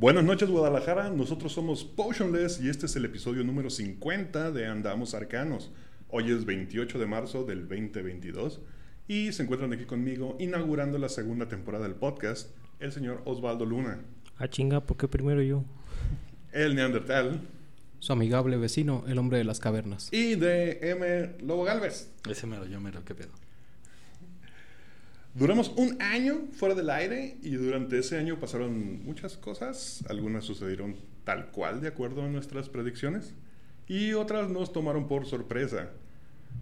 Buenas noches Guadalajara, nosotros somos Potionless y este es el episodio número 50 de Andamos Arcanos. Hoy es 28 de marzo del 2022 y se encuentran aquí conmigo inaugurando la segunda temporada del podcast el señor Osvaldo Luna. Ah, chinga, ¿por qué primero yo? El Neandertal. Su amigable vecino, el hombre de las cavernas. Y de M. Lobo Galvez. Ese mero, yo mero, qué pedo. Duramos un año fuera del aire y durante ese año pasaron muchas cosas. Algunas sucedieron tal cual de acuerdo a nuestras predicciones y otras nos tomaron por sorpresa.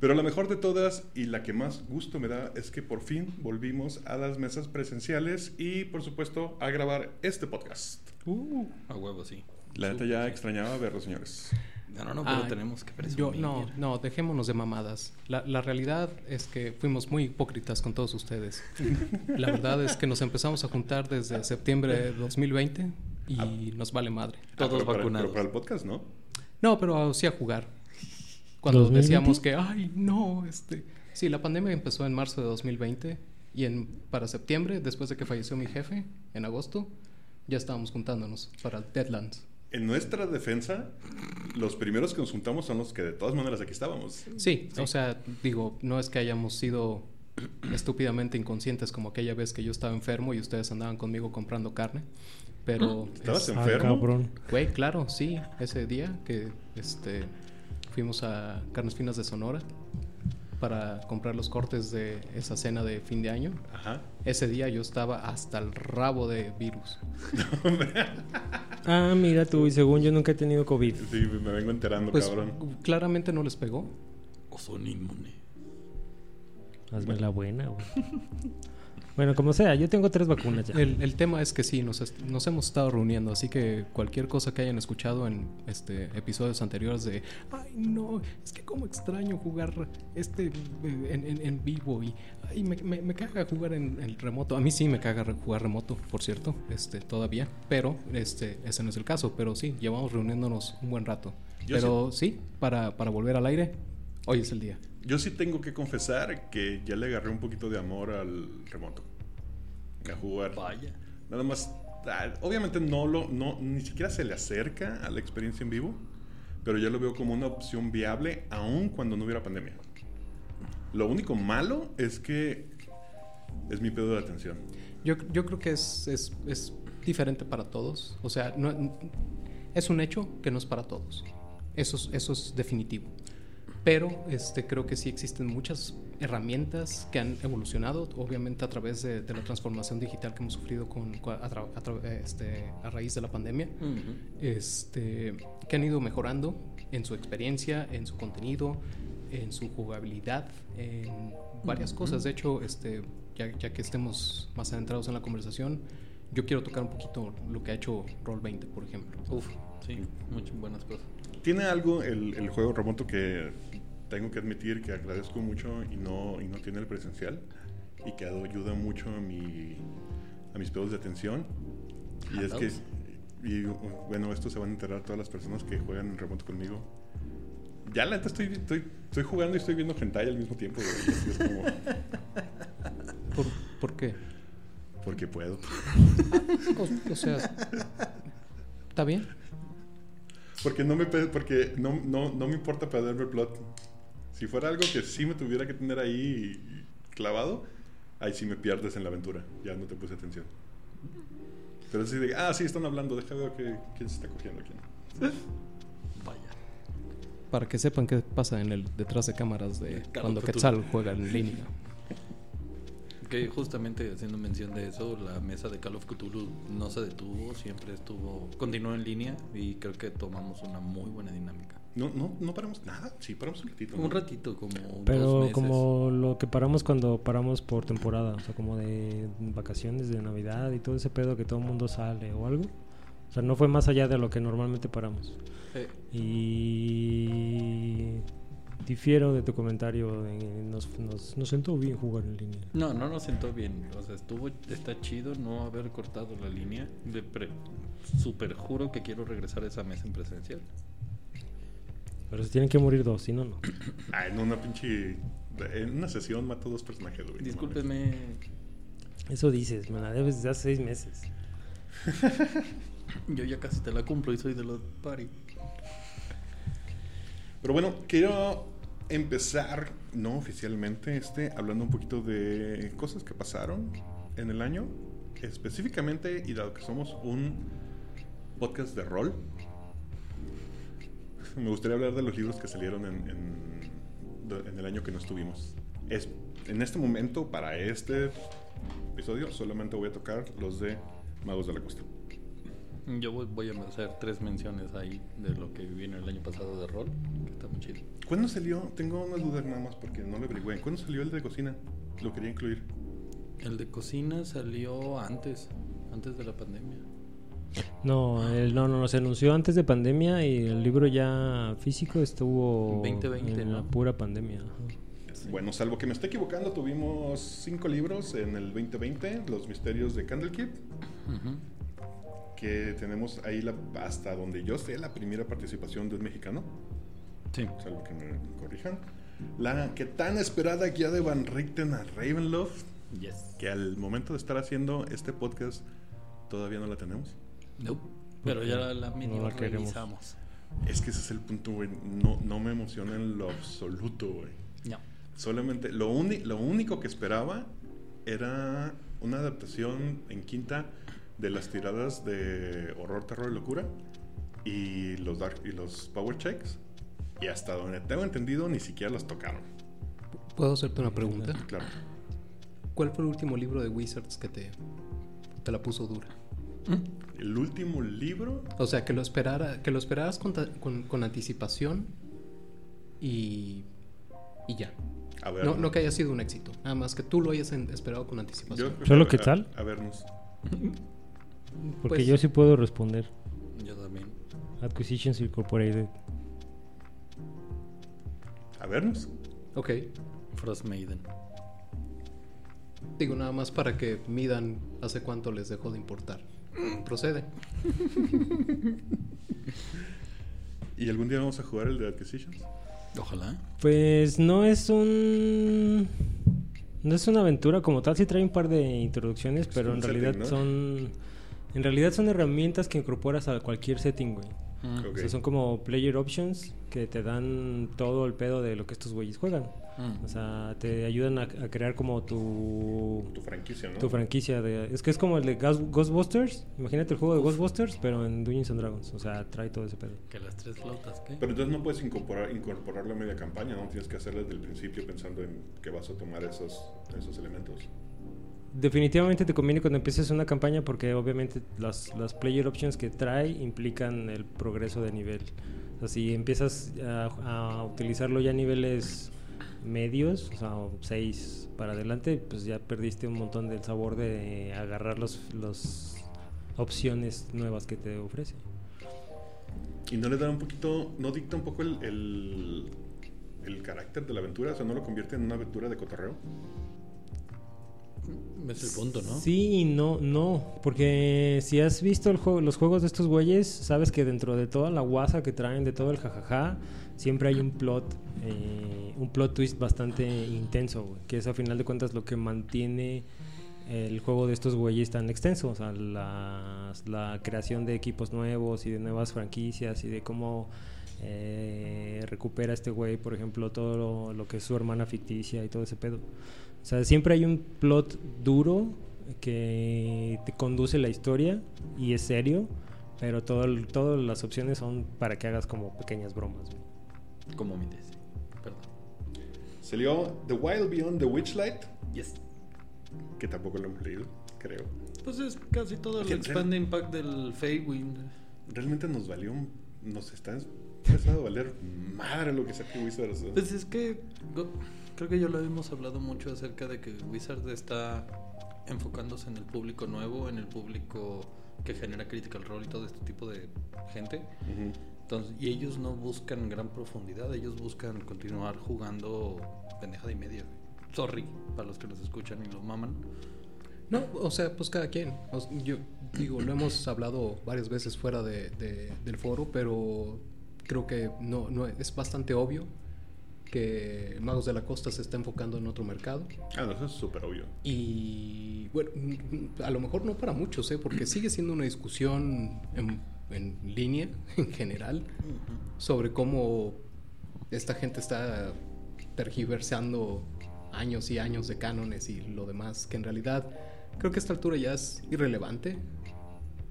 Pero la mejor de todas y la que más gusto me da es que por fin volvimos a las mesas presenciales y por supuesto a grabar este podcast. Uh, a huevo, sí. La neta ya extrañaba verlo, señores. No, no, no, pero Ah, tenemos que Yo, presumir. no, no, dejémonos de mamadas. La, la realidad es que fuimos muy hipócritas con todos ustedes. La verdad es que nos empezamos a juntar desde septiembre de 2020 y nos vale madre. Todos Ah, pero para- vacunados. pero para el podcast, ¿no? No, pero sí a jugar. Cuando 2020? decíamos que, ay, no, este... Sí, la pandemia empezó en marzo de 2020 y en, para septiembre, después de que falleció mi jefe, en agosto, ya estábamos juntándonos para el Deadlands. En nuestra defensa, los primeros que nos juntamos son los que de todas maneras aquí estábamos. Sí, o sea, digo, no es que hayamos sido estúpidamente inconscientes como aquella vez que yo estaba enfermo y ustedes andaban conmigo comprando carne, pero... ¿Estabas es- Ah, enfermo? cabrón. Güey, claro, sí, ese día que este, fuimos a Carnes Finas de Sonora para comprar los cortes de esa cena de fin de año. Ajá. Ese día yo estaba hasta el rabo de virus. Ah, mira tú, y según yo nunca he tenido COVID. Sí, me vengo enterando, Pues cabrón. claramente no les pegó. O son inmunes. Hazme la buena, güey. Bueno, como sea, yo tengo tres vacunas ya. El, el tema es que sí, nos, est- nos hemos estado reuniendo, así que cualquier cosa que hayan escuchado en este episodios anteriores de, ay no, es que como extraño jugar este eh, en, en- en vivo y ay, me, me- me caga jugar en el remoto. A mí sí me caga jugar remoto, por cierto, este todavía, pero este ese no es el caso, pero sí, llevamos reuniéndonos un buen rato. Yo pero sí, para, para volver al aire, hoy es el día. Yo sí tengo que confesar que ya le agarré un poquito de amor al remoto. A jugar. Vaya. Nada más. ah, Obviamente no lo. No, ni siquiera se le acerca a la experiencia en vivo. Pero yo lo veo como una opción viable aun cuando no hubiera pandemia. Lo único malo es que es mi pedo de atención. Yo, yo creo que es, es, es diferente para todos. O sea, no, es un hecho que no es para todos. Eso es, eso es definitivo. Pero este, creo que sí existen muchas herramientas que han evolucionado, obviamente a través de, de la transformación digital que hemos sufrido con, a, tra- a tra- este, a raíz de la pandemia, este, que han ido mejorando en su experiencia, en su contenido, en su jugabilidad, en varias cosas. De hecho, este, ya, ya que estemos más adentrados en la conversación, yo quiero tocar un poquito lo que ha hecho Roll20, por ejemplo. Uf, sí, muchas buenas cosas. Tiene algo el, el juego remoto que tengo que admitir que agradezco mucho y no, y no tiene el presencial. Y que ayuda mucho a, mi, a mis pedos de atención. Y es que, y, bueno, esto se van a enterar todas las personas que juegan en remoto conmigo. Ya la neta estoy, estoy, estoy jugando y estoy viendo hentai al mismo tiempo. güey. Así es como, ¿Por, por qué? porque puedo. O, o sea, ¿está bien? Porque no me, porque no, no, no me importa perderme el plot. Si fuera algo que sí me tuviera que tener ahí clavado, ahí sí me pierdes en la aventura. Ya no te puse atención. Pero así de, ah, sí, están hablando, deja ver que, quién se está cogiendo aquí. Vaya. Para que sepan qué pasa en el detrás de cámaras de cuando. Quetzal juega en línea. Que justamente haciendo mención de eso, la mesa de Call of Cthulhu no se detuvo, siempre estuvo, continuó en línea y creo que tomamos una muy buena dinámica. No, no, no paramos nada. Sí, paramos un ratito. ¿no? Un ratito, como dos Pero meses. como lo que paramos cuando paramos por temporada, o sea, como de vacaciones de Navidad y todo ese pedo que todo el mundo sale o algo. O sea, no fue más allá de lo que normalmente paramos. Eh, Y difiero de tu comentario, nos, nos, nos sentó bien jugar en línea. no, no nos sentó bien. O sea, estuvo, está chido no haber cortado la línea. De pre- super juro que quiero regresar a esa mesa en presencial. Pero se tienen que morir dos, si no, no. Ah, en una pinche. En una sesión mato dos personajes, güey. Discúlpeme. Eso dices, me la debes desde hace seis meses. Yo ya casi te la cumplo y soy de los party. Pero bueno, quiero empezar, no oficialmente, este, hablando un poquito de cosas que pasaron en el año. Específicamente, y dado que somos un podcast de rol, me gustaría hablar de los libros que salieron en, en- en el año que no estuvimos. Es, en este momento, para este episodio, solamente voy a tocar los de Magos de la Costa. Yo voy, voy a hacer tres menciones ahí de lo que vino el año pasado de rol, que está muy chido. ¿Cuándo salió? Tengo una duda nada más porque no lo averigüé. ¿Cuándo salió el de cocina? Lo quería incluir. El de cocina salió antes, antes de la pandemia. No, el, no, no, no, se anunció antes de pandemia y el libro ya físico estuvo 2020, en la pura pandemia. Bueno, salvo que me esté equivocando, tuvimos cinco libros en el 2020, Los Misterios de Candlekeep, Ujú. que tenemos ahí la, hasta donde yo sé la primera participación de un mexicano, Sí. salvo que me corrijan. La que tan esperada guía de Van Richten a Ravenloft, Yes. que al momento de estar haciendo este podcast todavía no la tenemos. Nope. Pero ya la, la medio la queremos. revisamos. Es que ese es el punto, güey. No, no me emociona en lo absoluto, güey. No. Solamente, lo, uni- lo único que esperaba era una adaptación en quinta de las tiradas de horror, terror y locura y los dark y los power checks. Y hasta donde tengo entendido, ni siquiera los tocaron. ¿Puedo hacerte una pregunta? Claro. ¿Cuál fue el último libro de Wizards que te, te la puso dura? El último libro, O sea, que lo, esperara, que lo esperaras con, con- con anticipación y, y ya. a ver. No, no que haya sido un éxito, nada más que tú lo hayas esperado con anticipación. yo- ¿Solo a- Quetzal? A, a vernos. Porque Pues- yo sí puedo responder. Yo también. Acquisitions Incorporated. A vernos. Ok, Frost Maiden. digo nada más para que midan hace cuánto les dejó de importar. Procede. ¿Y algún día vamos a jugar el de Acquisitions? Ojalá. Pues no es un. No es una aventura como tal, sí trae un par de introducciones, Es pero en setting, realidad ¿no? son. En realidad son herramientas que incorporas a cualquier setting, güey. Mm. Ok. O sea, son como player options que te dan todo el pedo de lo que estos güeyes juegan. Mm. O sea, te ayudan a, a crear como tu. Tu franquicia, ¿no? Tu franquicia de... Es que es como el de Ghos- Ghostbusters. Imagínate el juego de Ghostbusters, pero en Dungeons and Dragons. O sea, trae todo ese pedo. Que las tres flautas, ¿qué? Pero entonces no puedes incorporar, incorporarlo a media campaña, ¿no? Tienes que hacerlo desde el principio pensando en que vas a tomar esos, esos elementos. Definitivamente te conviene cuando empieces una campaña porque obviamente las, las player options que trae implican el progreso de nivel. O si empiezas a, utilizarlo ya a niveles medios, o sea, 6 para adelante, pues ya perdiste un montón del sabor de agarrar los, los opciones nuevas que te ofrece. Y no le da un poquito, no dicta un poco el, el, el carácter de la aventura, o sea, no lo convierte en una aventura de cotorreo. Es el punto, ¿no? Sí no, no, porque si has visto el juego, los juegos de estos güeyes, sabes que dentro de toda la guasa que traen, de todo el jajaja, siempre hay un plot, eh, un plot twist bastante intenso, que es a final de cuentas lo que mantiene el juego de estos güeyes tan extenso, o sea, la creación de equipos nuevos y de nuevas franquicias y de cómo eh, recupera este güey, por ejemplo, todo lo que es su hermana ficticia y todo ese pedo. O sea, siempre hay un plot duro que te conduce la historia y es serio, pero todo todas las opciones son para que hagas como pequeñas bromas. güey. Como mi tesis. Perdón. Salió The Wild Beyond the Witchlight, Yes. que tampoco lo hemos leído, creo. Pues es casi todo el expanding pack del Feywind. Realmente nos valió, un- nos está empezando a valer madre lo que saque Wizards. ¿no? Pues es que go- creo que ya lo hemos hablado mucho acerca de que Wizard está enfocándose en el público nuevo, en el público que genera Critical Role y todo este tipo de gente. Ujú. Entonces, y ellos no buscan gran profundidad, ellos buscan continuar jugando pendejada y media. Sorry para los que nos escuchan y lo maman. No, o sea, pues cada quien. O s- yo digo, lo hemos hablado varias veces fuera de, de- del foro, pero creo que no, no es bastante obvio que Magos de la Costa se está enfocando en otro mercado. Ah, no, eso es súper obvio. Y bueno, a lo mejor no para muchos, ¿eh? porque sigue siendo una discusión en, en línea, en general, sobre cómo esta gente está tergiversando años y años de cánones y lo demás, que en realidad creo que a esta altura ya es irrelevante,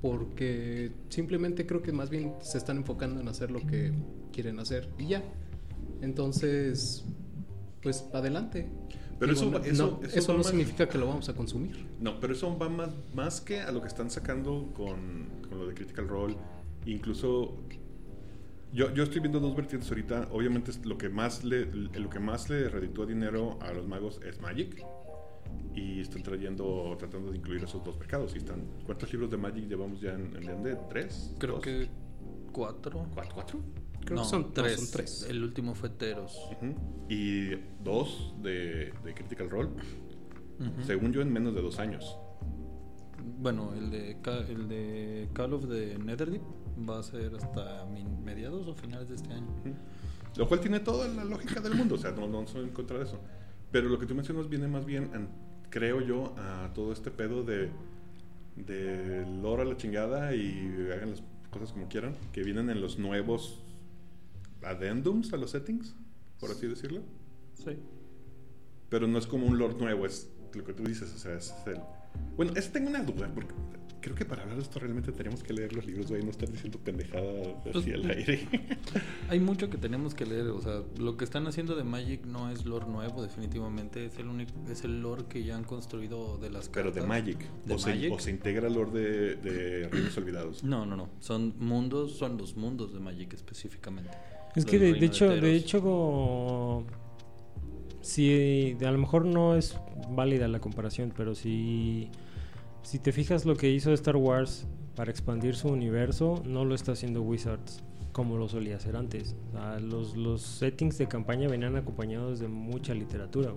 porque simplemente creo que más bien se están enfocando en hacer lo que quieren hacer y ya. Entonces, pues adelante. Pero Digo, eso- no, eso- no, eso eso no más- significa que lo vamos a consumir. No, pero eso va más, más que a lo que están sacando con, con lo de Critical Role. Incluso yo, yo estoy viendo dos vertientes ahorita. Obviamente lo que más le lo que más le reditúa dinero a los magos es Magic. Y están trayendo, tratando de incluir esos dos mercados. Y están, ¿Cuántos libros de Magic llevamos ya en el D&D? ¿Tres? Creo ¿Dos? que cuatro. ¿Cuatro? ¿Cuatro? Creo no, que son no, tres. son tres. El último fue Teros. Y dos de, de Critical Role. Según yo, en menos de dos años. Bueno, el de, el de Call of the Netherdeep va a ser hasta mediados o finales de este año. Lo cual tiene toda la lógica del mundo, o sea, no, no estoy en contra de eso. Pero lo que tú mencionas viene más bien, creo yo, a todo este pedo de, de lore a la chingada y hagan las cosas como quieran, que vienen en los nuevos addendums a los settings, por así decirlo. Sí. Pero no es como un lore nuevo, es lo que tú dices, o sea, es el... Bueno, es, tengo una duda, porque creo que para hablar de esto realmente tenemos que leer los libros, güey, no estar diciendo pendejada así al aire. Hay mucho que tenemos que leer, o sea, lo que están haciendo de Magic no es lore nuevo, definitivamente es el único, es el lore que ya han construido de las Pero cartas. de Magic. ¿De o, Se, Magic? o se integra al lore de, de Reinos Olvidados. No, no, no, son mundos, son los mundos de Magic específicamente. Es que de, hecho, de hecho, como- si a lo mejor no es válida la comparación, pero si, si te fijas lo que hizo Star Wars para expandir su universo, no lo está haciendo Wizards como lo solía hacer antes. O sea, los, los settings de campaña venían acompañados de mucha literatura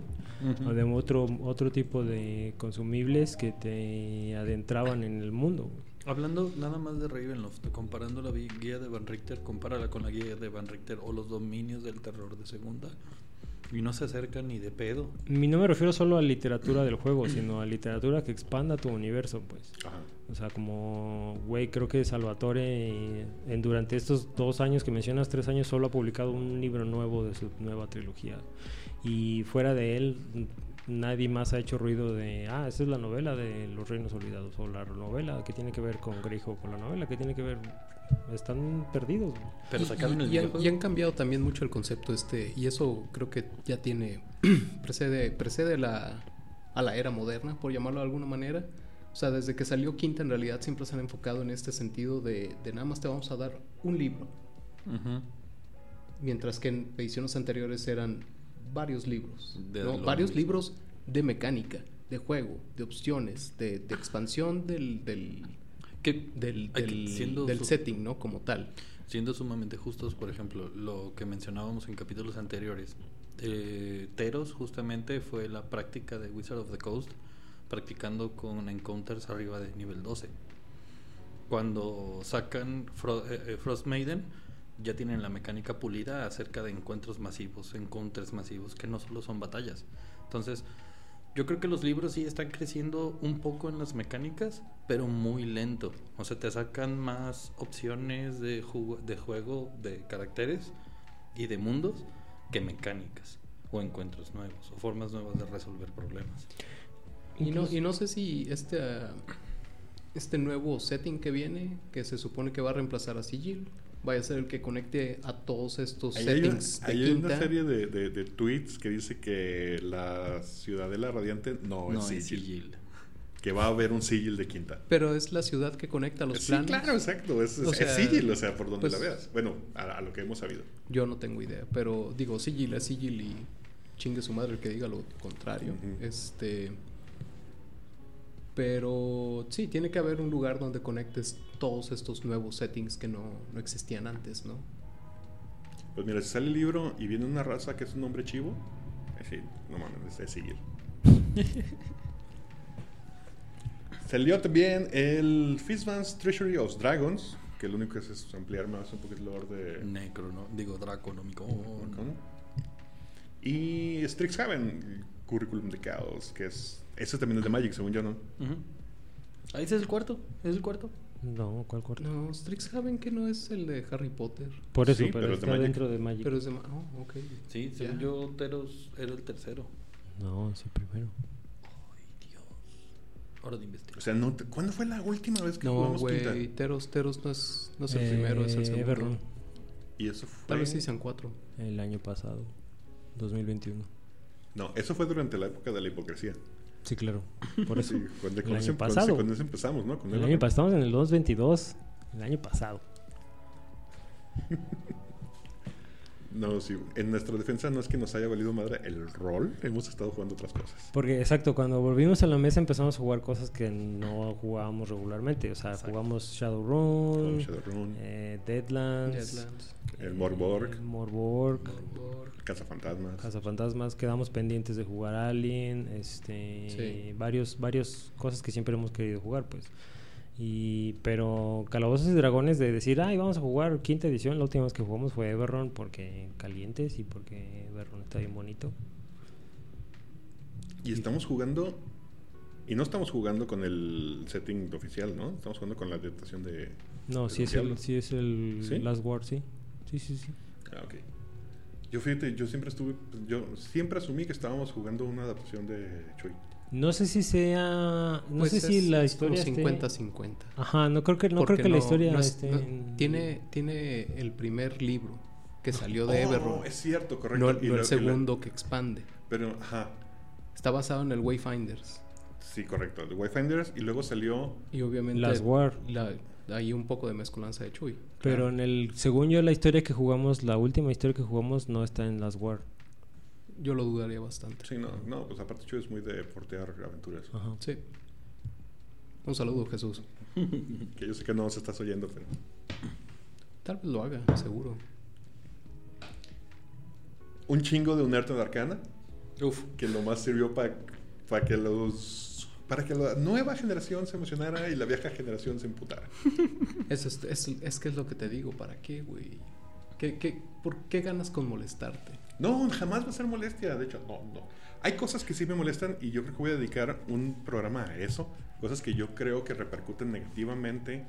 o de otro, otro tipo de consumibles que te adentraban en el mundo. Hablando nada más de Ravenloft, comparando la guía de Van Richter, compárala con la guía de Van Richter o los dominios del terror de segunda y no se acercan ni de pedo. Y no me refiero solo a literatura del juego, sino a literatura que expanda tu universo, pues. Ajá. O sea, como, güey, creo que Salvatore eh, en, durante estos dos años que mencionas, tres años, solo ha publicado un libro nuevo de su nueva trilogía. Y fuera de él, nadie más ha hecho ruido de, ah, esa es la novela de Los Reinos Olvidados, o la novela que tiene que ver con Greyhawk, o la novela que tiene que ver... Están perdidos. Pero sacaron y, el y han, y han cambiado también mucho el concepto este y eso creo que ya tiene precede precede la a la era moderna por llamarlo de alguna manera. O sea desde que salió Quinta en realidad siempre se han enfocado en este sentido de, de nada más te vamos a dar un libro. Mientras que en ediciones anteriores eran varios libros De varios mismo. libros de mecánica de juego de opciones de, de expansión del del, Que del, del- siendo del su- setting no como tal Siendo sumamente justos, por ejemplo, lo que mencionábamos en capítulos anteriores, eh, Teros justamente fue la práctica de Wizard of the Coast, practicando con encounters arriba de nivel 12. Cuando sacan Fro- eh, eh, Frost Maiden, ya tienen la mecánica pulida acerca de encuentros masivos, encounters masivos, que no solo son batallas. Entonces, yo creo que los libros sí están creciendo un poco en las mecánicas, pero muy lento. O sea, te sacan más opciones de, jugo- de juego, de caracteres y de mundos que mecánicas, o encuentros nuevos, o formas nuevas de resolver problemas. Y no, y no sé si este, este nuevo setting que viene, que se supone que va a reemplazar a Sigil, vaya a ser el que conecte a todos estos Ahí hay, una, settings de hay una serie de, de- de tweets que dice que la Ciudadela Radiante no, No es es sigil. sigil. Que va a haber un sigil de quinta. Pero es la ciudad que conecta los sí, planos. claro, exacto. Es, O es- sea, es sigil, o sea, por donde pues- la veas. Bueno, a, a lo que hemos sabido. Yo no tengo idea, pero digo, Sigil es Sigil y chingue su madre el que diga lo contrario. Este. Pero sí, tiene que haber un lugar donde conectes todos estos nuevos settings que no, no existían antes, ¿no? Pues mira, si sale el libro y viene una raza que es un hombre chivo, eh, sí, no mames, es, es sigil. Salió también el Fistman's Treasury of Dragons, que lo único que es, es ampliar más un poquito el lore de... Necro, ¿no? Digo, Draconomicon. ¿Cómo? Y Strixhaven, Curriculum de Chaos, que es... Ese también es de Magic, según yo, ¿no? Ujú. Ahí ese es el cuarto. ¿Es el cuarto? No, ¿cuál cuarto? No, Strixhaven que no es el de Harry Potter. Por eso, Sí, pero, pero es de está Magic. dentro de Magic. Pero es de... Oh, ok. Sí, según Ya. yo, Teros era el tercero. No, sí, primero. Ay, Dios. Hora de investigar. O sea, no te- ¿cuándo fue la última vez que No, jugamos quinta? güey. Teros, Teros no es, no es el Eh, primero, es el segundo. Y eso fue... Tal vez sí sean cuatro. el año pasado, 2021. No, eso fue durante la época de la hipocresía. Sí, claro. Por eso. Sí, cuando, El año pasado. empezamos, ¿no? El año pasado, estamos en el 222. El año pasado. No, sí. En nuestra defensa no es que nos haya valido madre el rol, hemos estado jugando otras cosas. Porque, exacto, cuando volvimos a la mesa empezamos a jugar cosas que no jugábamos regularmente. O sea, Exacto. jugamos Shadowrun, Shadowrun, eh, Deadlands, Deadlands. el Morborg, el Morborg, Casa Fantasmas. Cazafantasmas. Quedamos pendientes de jugar Alien, este, Sí. varios, varios cosas que siempre hemos querido jugar, pues. Y, pero Calabozos y Dragones de decir, ay, vamos a jugar quinta edición. La última vez que jugamos fue Everron porque calientes y porque Everron está bien bonito. Y estamos jugando. Y no estamos jugando con el setting oficial, ¿no? Estamos jugando con la adaptación de. No, ¿De sí es, el, sí es el ¿Sí? Last Word, sí. Sí, sí, sí. Ah, ok. Yo fíjate, yo siempre estuve. Yo siempre asumí que estábamos jugando una adaptación de Chuy. No sé si sea. No Pues sé si la es como historia. esté- 50-50. Ajá, no creo que, no creo que la historia no es- esté. no- en- tiene, tiene el primer libro que salió de Oh, Everron. es cierto, correcto. No, Y no la- el y segundo que expande. pero, ajá. Está basado en el Wayfinders. Sí, correcto. The Wayfinders. Y luego salió. Y obviamente Last Word. la- hay un poco de mezcolanza de Chuy. Pero en el. Según yo, la historia que jugamos, la última historia que jugamos, no está en Last Word. Yo lo dudaría bastante. Sí, no, no, pues aparte Chuy es muy de portear aventuras. Ajá. Sí. Un saludo, Jesús. Que yo sé que no nos estás oyendo, pero. Tal vez lo haga, seguro. Un chingo de un arte de arcana. Uf. que nomás sirvió para que los para que la nueva generación se emocionara y la vieja generación se emputara. Es, es, es, es que es lo que te digo. ¿Para qué, güey? ¿Qué, qué, ¿Por qué ganas con molestarte? No, jamás va a ser molestia, de hecho, no, no. Hay cosas que sí me molestan y yo creo que voy a dedicar un programa a eso, cosas que yo creo que repercuten negativamente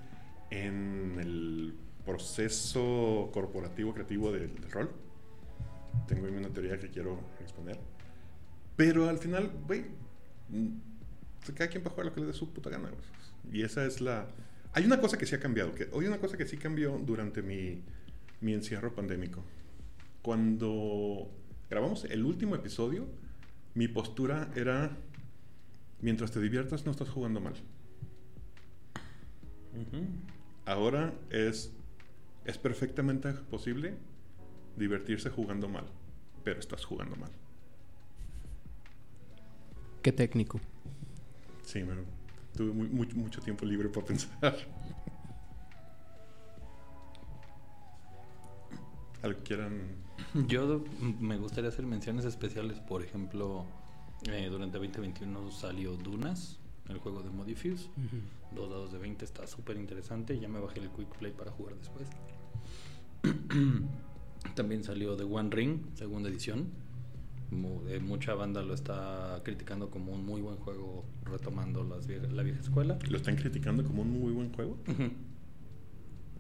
en el proceso corporativo creativo del, del rol. Tengo ahí una teoría que quiero exponer. Pero al final, güey, mm, cada quien va a jugar lo que le dé su puta gana. Y esa es la... Hay una cosa que sí ha cambiado, que hay una cosa que sí cambió durante mi, mi encierro pandémico. Cuando grabamos el último episodio, mi postura era, mientras te diviertas no estás jugando mal. Ahora es, es perfectamente posible divertirse jugando mal, pero estás jugando mal. Qué técnico. Sí, me- tuve muy- mucho- mucho tiempo libre para pensar. ¿Algo que quieran? Yo me gustaría hacer menciones especiales. Por ejemplo, eh, durante 2021 salió Dunas, el juego de Modifuse. Dos dados de 20 está súper interesante. Ya me bajé el Quick Play para jugar después. También salió The One Ring, segunda edición. Mu- eh, mucha banda lo está criticando como un muy buen juego, retomando las vie- la vieja escuela. ¿Lo están criticando como un muy buen juego?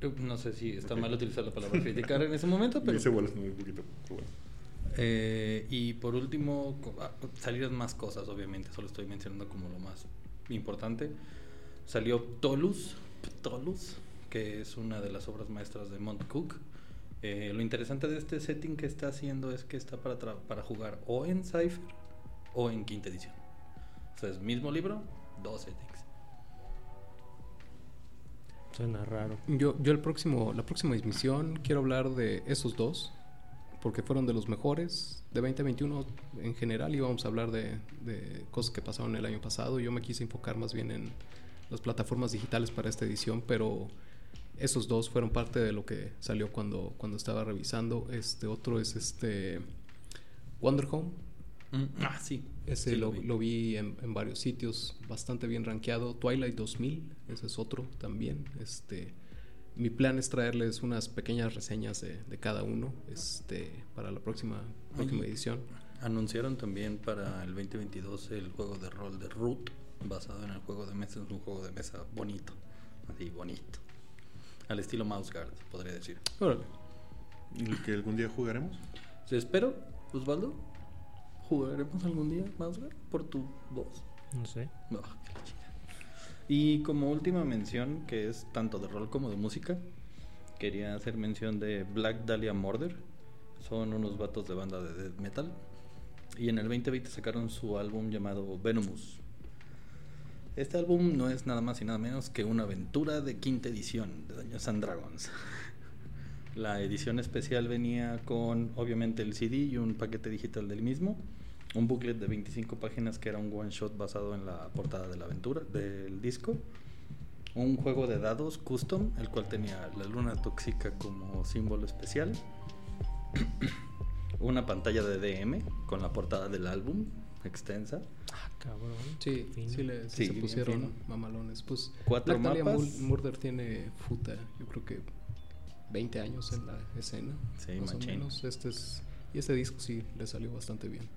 No sé si está Ok. mal utilizar la palabra criticar en ese momento, Me pero... hice bolas muy poquito, pero bueno. Eh, y por último, ah, salieron más cosas, obviamente, solo estoy mencionando como lo más importante. Salió Tolus, Tolus, que es una de las obras maestras de Mont Cook. Eh, lo interesante de este setting que está haciendo es que está para, para jugar o en Cypher o en quinta edición. O sea, es mismo libro, dos settings. Suena raro. Yo, yo el próximo, la próxima emisión quiero hablar de esos dos, porque fueron de los mejores de 2021 en general y vamos a hablar de, cosas que pasaron el año pasado. Yo me quise enfocar más bien en las plataformas digitales para esta edición, pero esos dos fueron parte de lo que salió cuando, cuando estaba revisando. Este otro es este Wonder Home. Mm, ah, sí. Ese sí lo, lo vi en, en varios sitios, bastante bien rankeado. Twilight 2000, ese es otro también. Este, mi plan es traerles unas pequeñas reseñas de, de cada uno este, para la próxima, próxima edición. Anunciaron también para el 2022 el juego de rol de Root, basado en el juego de mesa. Es un juego de mesa bonito, así bonito. Al estilo Mouse Guard, podría decir. Órale. ¿Y el que algún día jugaremos? Sí, espero, Osvaldo, jugaremos algún día Mouse Guard por tu voz. No sé. Ah, qué la. Y como última mención, que es tanto de rol como de música, quería hacer mención de Black Dahlia Murder. Son unos vatos de banda de death metal. Y en el 2020 sacaron su álbum llamado Venomous. Este álbum no es nada más y nada menos que una aventura de quinta edición de Dungeons and Dragons. La edición especial venía con obviamente el CD y un paquete digital del mismo, un booklet de 25 páginas que era un one shot basado en la portada de la aventura del disco, un juego de dados custom, el cual tenía la luna tóxica como símbolo especial, una pantalla de DM con la portada del álbum extensa, Ah, cabrón. Sí, sí, le, sí Sí, se pusieron fino. mamalones. Pues Cuatro Black mapas. Mur- Murder tiene futa, yo creo que 20 años en la escena. Sí, más o menos. Este es, y este disco sí le salió bastante bien.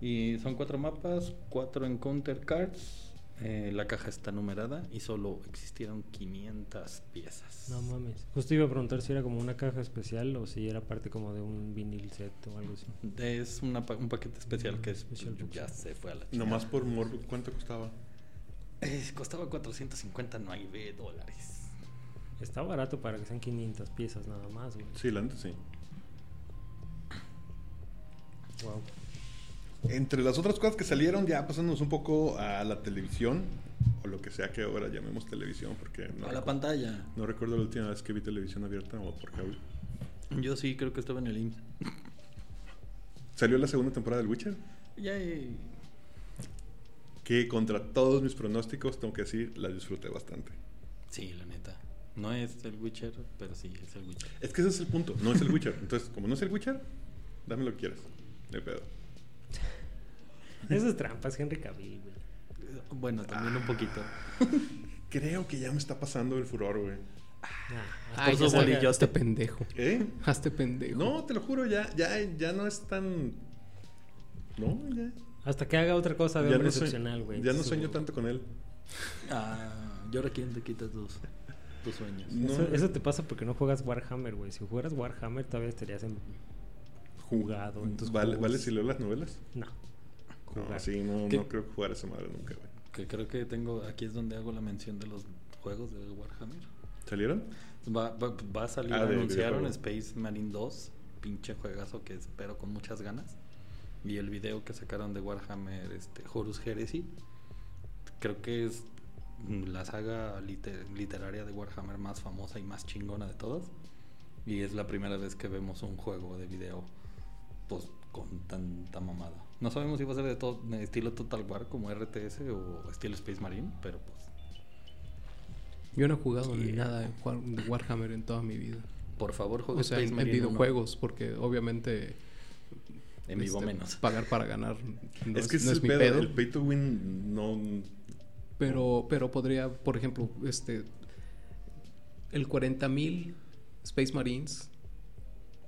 Y son cuatro mapas, cuatro encounter cards. eh, la caja está numerada y solo existieron 500 piezas. No mames. Justo iba a preguntar si era como una caja especial o si era parte como de un vinil set o algo así. Es una pa- un paquete especial que es, Special box. ya se fue a la Nomás chingada. por morro, ¿cuánto costaba? Eh, costaba 459 dólares. Está barato para que sean 500 piezas nada más, güey. Sí, la neta sí. Wow. Entre las otras cosas que salieron, ya pasándonos un poco a la televisión, o lo que sea que ahora llamemos televisión, porque no, a la pantalla. no recuerdo la última vez que vi televisión abierta o por cable. Yo sí creo que estaba en el IMSS. Salió la segunda temporada del Witcher, Yay. que contra todos mis pronósticos, tengo que decir, la disfruté bastante. Sí, la neta. No es el Witcher, pero sí es el Witcher. Es que ese es el punto, no es el Witcher. Entonces, como no es el Witcher, dame lo que quieras. De pedo. Eso es trampa, es Henry Cavill, güey. Bueno, también un poquito. Creo que ya me está pasando el furor, güey. Ah, Ay, bolillote. Hazte pendejo. ¿Eh? Hazte pendejo. No, te lo juro, ya, ya, ya no es tan. No, ya. Hasta que haga otra cosa de ya hombre excepcional, güey. ya no Su- sueño tanto con él. Ah, ¿y ahora quién te quita tus, tus sueños? No. Eso, eso te pasa porque no juegas Warhammer, güey. Si jugaras Warhammer todavía estarías en... jugado en tus ¿Vale. ¿Vale si leo las novelas? No. No, sí, no, ¿Qué? no creo jugar esa madre nunca, güey. Que creo que tengo, aquí es donde hago la mención de los juegos de Warhammer. ¿Salieron? Va, va, va a salir, Ah, de anunciaron videojuego. Space Marine 2, pinche juegazo que espero con muchas ganas. Y el video que sacaron de Warhammer, este, Horus Heresy, creo que es la saga liter- literaria de Warhammer más famosa y más chingona de todas. Y es la primera vez que vemos un juego de video pues con tanta mamada. No sabemos si va a ser de, todo, de estilo Total War como RTS o estilo Space Marine, pero pues Yo no he jugado ni nada de War- de Warhammer en toda mi vida. por favor juega O sea, Space en, en Marine uno. videojuegos, porque obviamente. En vivo este, menos. Pagar para ganar no es que es, ese no es es mi el pedo. pedo. El pay to win no. Pero, pero podría, por ejemplo, este. El 40.000 Space Marines.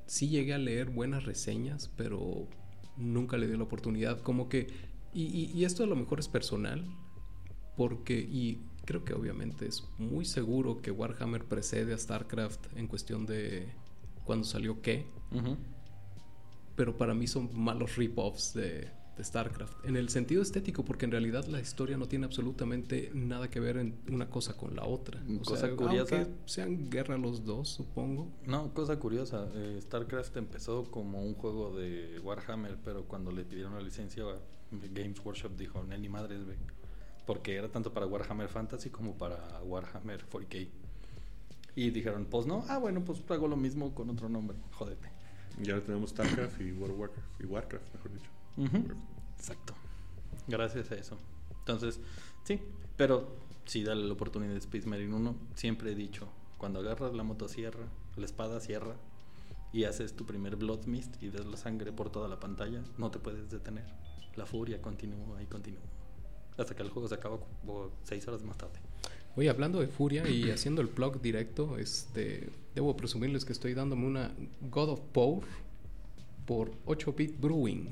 Sí llegué a leer buenas reseñas, pero nunca le di la oportunidad. Como que. Y, y- y esto a lo mejor es personal. Porque. Y creo que obviamente es muy seguro que Warhammer precede a StarCraft en cuestión de. Cuando salió qué. Pero para mí son malos rip-offs de, de StarCraft. En el sentido estético, porque en realidad la historia no tiene absolutamente nada que ver en una cosa con la otra. O Cosa sea, curiosa. aunque sean guerra los dos, supongo. No, cosa curiosa, eh, StarCraft empezó como un juego de Warhammer, pero cuando le pidieron la licencia, Games Workshop dijo, "No, ni madres, güey. Porque era tanto para Warhammer Fantasy como para Warhammer 40k. Y dijeron, pues no, ah, bueno, pues hago lo mismo con otro nombre, jódete. Ya ahora tenemos StarCraft y World Warcraft. Y Warcraft, mejor dicho. Exacto. Gracias a eso. Entonces, sí, pero sí, dale la oportunidad de Space Marine 1. Siempre he dicho, cuando agarras la motosierra, la espada sierra y haces tu primer Blood Mist y ves la sangre por toda la pantalla, no te puedes detener. La furia continúa y continúa. Hasta que el juego se acaba seis horas más tarde. Oye, hablando de Furia y haciendo el plug directo, este, debo presumirles que estoy dándome una God of Power por 8-bit Brewing.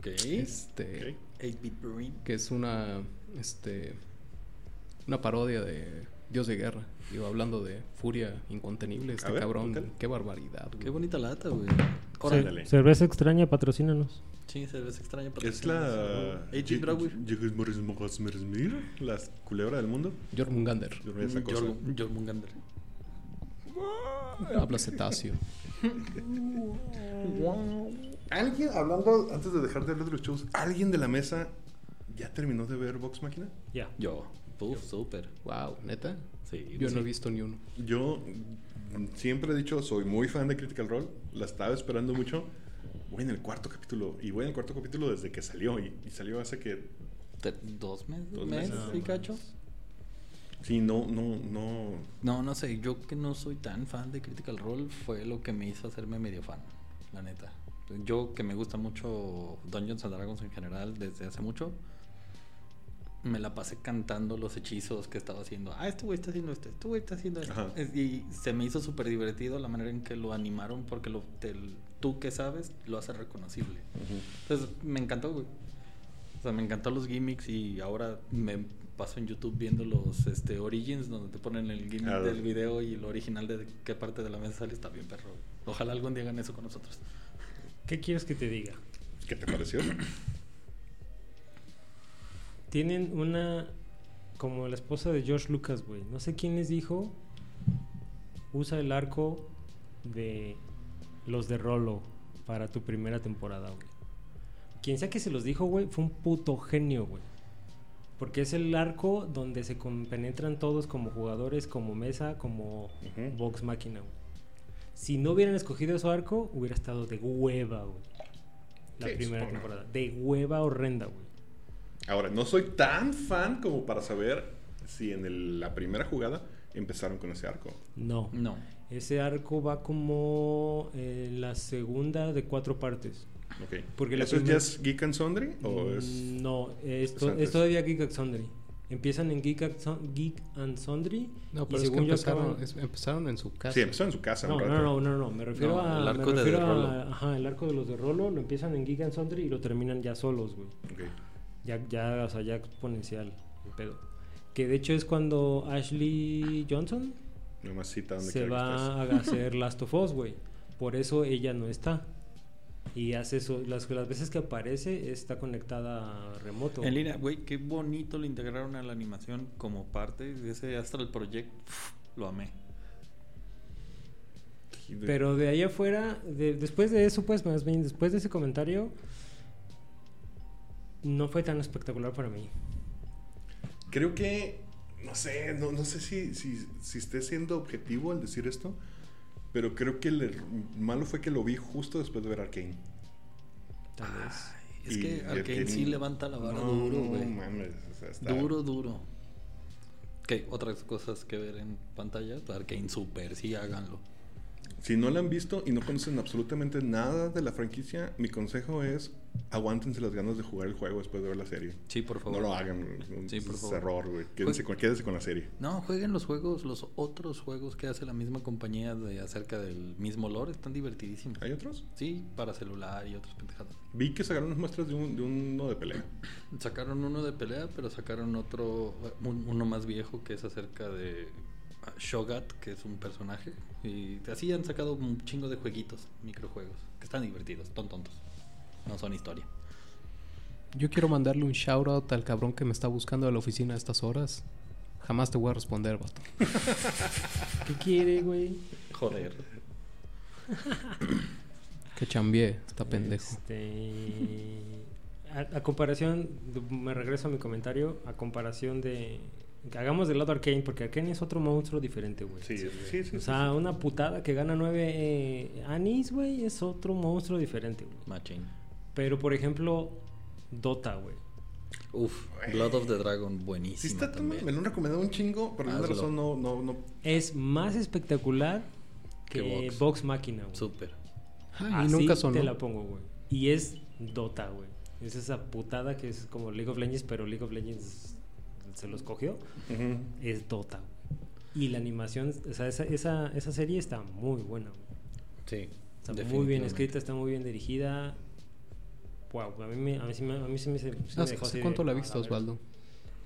Ok. Este, 8-bit brain. que es una este una parodia de Dios de Guerra. Digo, hablando de furia incontenible, este ver, cabrón, qué barbaridad. güey. Qué bonita lata, güey. Ándale. cerveza extraña, patrocínanos. Sí, ves extraña. para Es la... 8-bit Browser. La culebra del mundo. Jormungander. Jormungander. Habla cetáceo. ¿Alguien, hablando, antes de dejar de hablar de los shows, ¿alguien de la mesa ya terminó de ver Vox Máquina? Ya. Yo. Puf, súper. Wow, neta. Sí. Yo sí. no he visto ni uno. Yo siempre he dicho, soy muy fan de Critical Role, la estaba esperando mucho. Voy en el cuarto capítulo, y voy en el cuarto capítulo desde que salió, y, y salió hace que... ¿Dos meses? Dos ¿Mes meses. y cacho? Sí, no, no, no... No, no sé. Yo que no soy tan fan de Critical Role fue lo que me hizo hacerme medio fan, la neta. Yo que me gusta mucho Dungeons and Dragons en general desde hace mucho, me la pasé cantando los hechizos que estaba haciendo. Ah, este güey está haciendo esto, este güey está haciendo esto. Ajá. Y se me hizo súper divertido la manera en que lo animaron porque lo, te- tú que sabes lo hace reconocible. Entonces me encantó, güey. O sea, me encantó los gimmicks y ahora me paso en YouTube viendo los este, Origins donde te ponen el gimmick del video y el original de qué parte de la mesa sale. Está bien, perro. Ojalá algún día hagan eso con nosotros. ¿Qué quieres que te diga? ¿Qué te pareció? Tienen una. Como la esposa de George Lucas, güey. No sé quién les dijo. Usa el arco de los de Rolo para tu primera temporada, güey. Quien sea que se los dijo, güey, fue un puto genio, güey. Porque es el arco donde se compenetran todos como jugadores, como mesa, como Ujú. box máquina, güey. Si no hubieran escogido ese arco, hubiera estado de hueva, güey. La Sí, primera supongo. temporada. De hueva horrenda, güey. Ahora, no soy tan fan como para saber si en el- la primera jugada empezaron con ese arco. No. No. Ese arco va como en la segunda de cuatro partes. Porque ¿Eso es primer- ya es Geek and Sundry? ¿O Mm, es...? No, es, to- todavía Geek and Sundry. Empiezan en Geek and, Sun- Geek and Sundry. No, y pero es que según yo empezaron, acaban- es- empezaron en su casa. Sí, empezó en su casa No, un no, rato. no, no, no, me refiero No, a. el arco me de a- Rolo. Ajá, el arco de los de Rolo lo empiezan en Geek and Sundry y lo terminan ya solos, güey. Ya, ya, o sea, ya exponencial el pedo. Que de hecho es cuando Ashley Johnson Nomás cita donde se va a hacer Last of Us, güey. Por eso ella no está. Y hace eso. Las, las veces que aparece está conectada a remoto. En línea, güey, qué bonito lo integraron a la animación como parte de ese Astral Project. Lo amé. Pero de ahí afuera, de- después de eso, pues, más bien, después de ese comentario, no fue tan espectacular para mí. Creo que, no sé, no, no sé si, si, si esté siendo objetivo al decir esto, pero creo que el er- malo fue que lo vi justo después de ver Arkane. Tal vez. Es Y- que Arkane sí levanta la vara no, duro, güey. No mames, o sea, está... Duro, duro. ¿Qué? Otras cosas que ver en pantalla. Arkane Super, sí, háganlo. Si no la han visto y no conocen absolutamente nada de la franquicia, mi consejo es aguántense las ganas de jugar el juego después de ver la serie. Sí, por favor. No lo hagan, es Sí, por es favor. error, güey. Quédense, con, quédense con la serie. No, jueguen los juegos, los otros juegos que hace la misma compañía de acerca del mismo lore, están divertidísimos. ¿Hay otros? Sí, para celular y otras pendejadas. Vi que sacaron unas muestras de, un, de uno de pelea. Sacaron uno de pelea, pero sacaron otro, un- uno más viejo que es acerca de Shogat, que es un personaje. Y así han sacado un chingo de jueguitos, microjuegos, que están divertidos, son tontos. No son historia. Yo quiero mandarle un shout out al cabrón que me está buscando a la oficina a estas horas. Jamás te voy a responder, vato. ¿Qué quiere, güey? Joder. Que chambié, está pendejo. Este, a, a comparación, me regreso a mi comentario, a comparación de... Hagamos del lado Arcane, porque Arcane es otro monstruo diferente, güey. Sí, sí, sí. sí, O sea, una putada que gana nueve eh, anis, güey, es otro monstruo diferente, güey. Machine. Pero, por ejemplo, Dota, güey. Uf, Blood of the Dragon, Sí buenísimo está tan- también. me lo han recomendado un chingo, por alguna Hazlo. razón no, no, no. Es más espectacular que, Que Vox. Vox Máquina, güey. Súper. Ay, Así nunca sonó. te la pongo, güey. Y es Dota, güey. Es esa putada que es como League of Legends, pero League of Legends se los cogió. Es Dota. Y la animación, o sea, esa, esa, esa serie está muy buena. Sí. Está muy bien escrita, está muy bien dirigida. wow, a mí, me, a mí, me, a mí sí me, sí me ¿Hace, dejó hace así cuánto de, la "Ah, viste, verga". Osvaldo?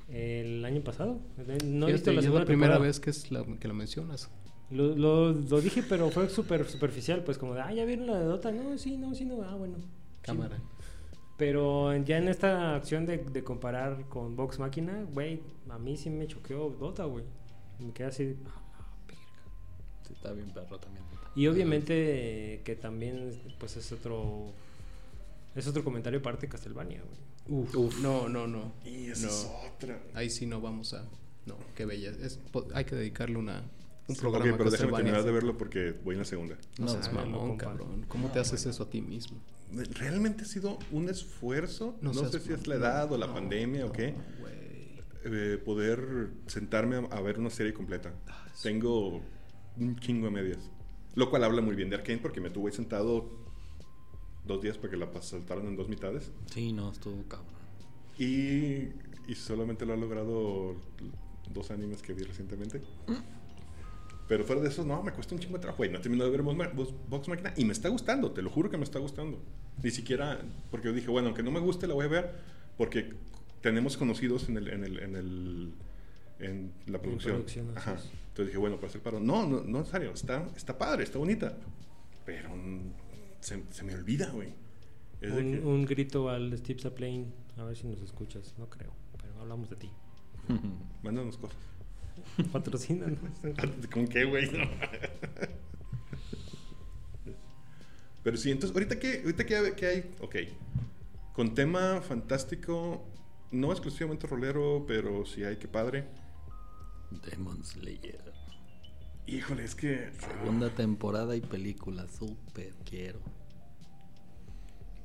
El año pasado. No he visto la es la primera temporada. vez que, es la, que la mencionas. Lo, lo, lo dije, pero fue súper superficial, pues como de, ah, ¿ya vieron la de Dota? No, sí, no, sí, no, ah, bueno. Cámara. Pero ya en esta acción de, de comparar con Vox Máquina, güey, a mí sí me choqueó Dota, güey. Me quedé así, ah. Sí, está bien perro también. Y obviamente que también, pues es otro, es otro comentario aparte de Castlevania, güey. Uf, No, no, no. Y esa No. es otra. Ahí sí no vamos a. No, qué bella. Es, hay que dedicarle una, un Sí, programa ok, pero déjame terminar de verlo porque voy en la segunda. No No, seas mamón, cabrón. ¿Cómo te haces eso a ti mismo? Realmente ha sido un esfuerzo. No sé si es la edad o la No, pandemia no, o qué. eh, poder sentarme a, a ver una serie completa. Ah. Tengo un chingo de medias. Lo cual habla muy bien de Arkane porque me tuve ahí sentado dos días para que la saltaran en dos mitades. Sí, no, estuvo cabrón. Y, y solamente lo ha logrado dos animes que vi recientemente. Pero fuera de eso, no, me cuesta un chingo de trabajo. Güey, no he terminado de ver Vox Machina y me está gustando, te lo juro que me está gustando. Ni siquiera, porque yo dije, bueno, aunque no me guste, la voy a ver porque tenemos conocidos en el, en el, en el, en la producción. producción, así Ajá. es. Entonces dije, bueno, para hacer paro. No, no, no en serio, está, está padre, está bonita. Pero se, se me olvida, güey. Es de Un, que- un grito al Steve Zaplane, a ver si nos escuchas, no creo, pero hablamos de ti. Mándanos cosas. Patrocínanos. ¿Con qué, güey? No. Pero sí, entonces, ahorita que, ahorita que, que hay, ok, con tema fantástico, no exclusivamente rolero, pero sí hay que padre. Demon Slayer. Híjole, es que... Segunda temporada y película. Súper quiero.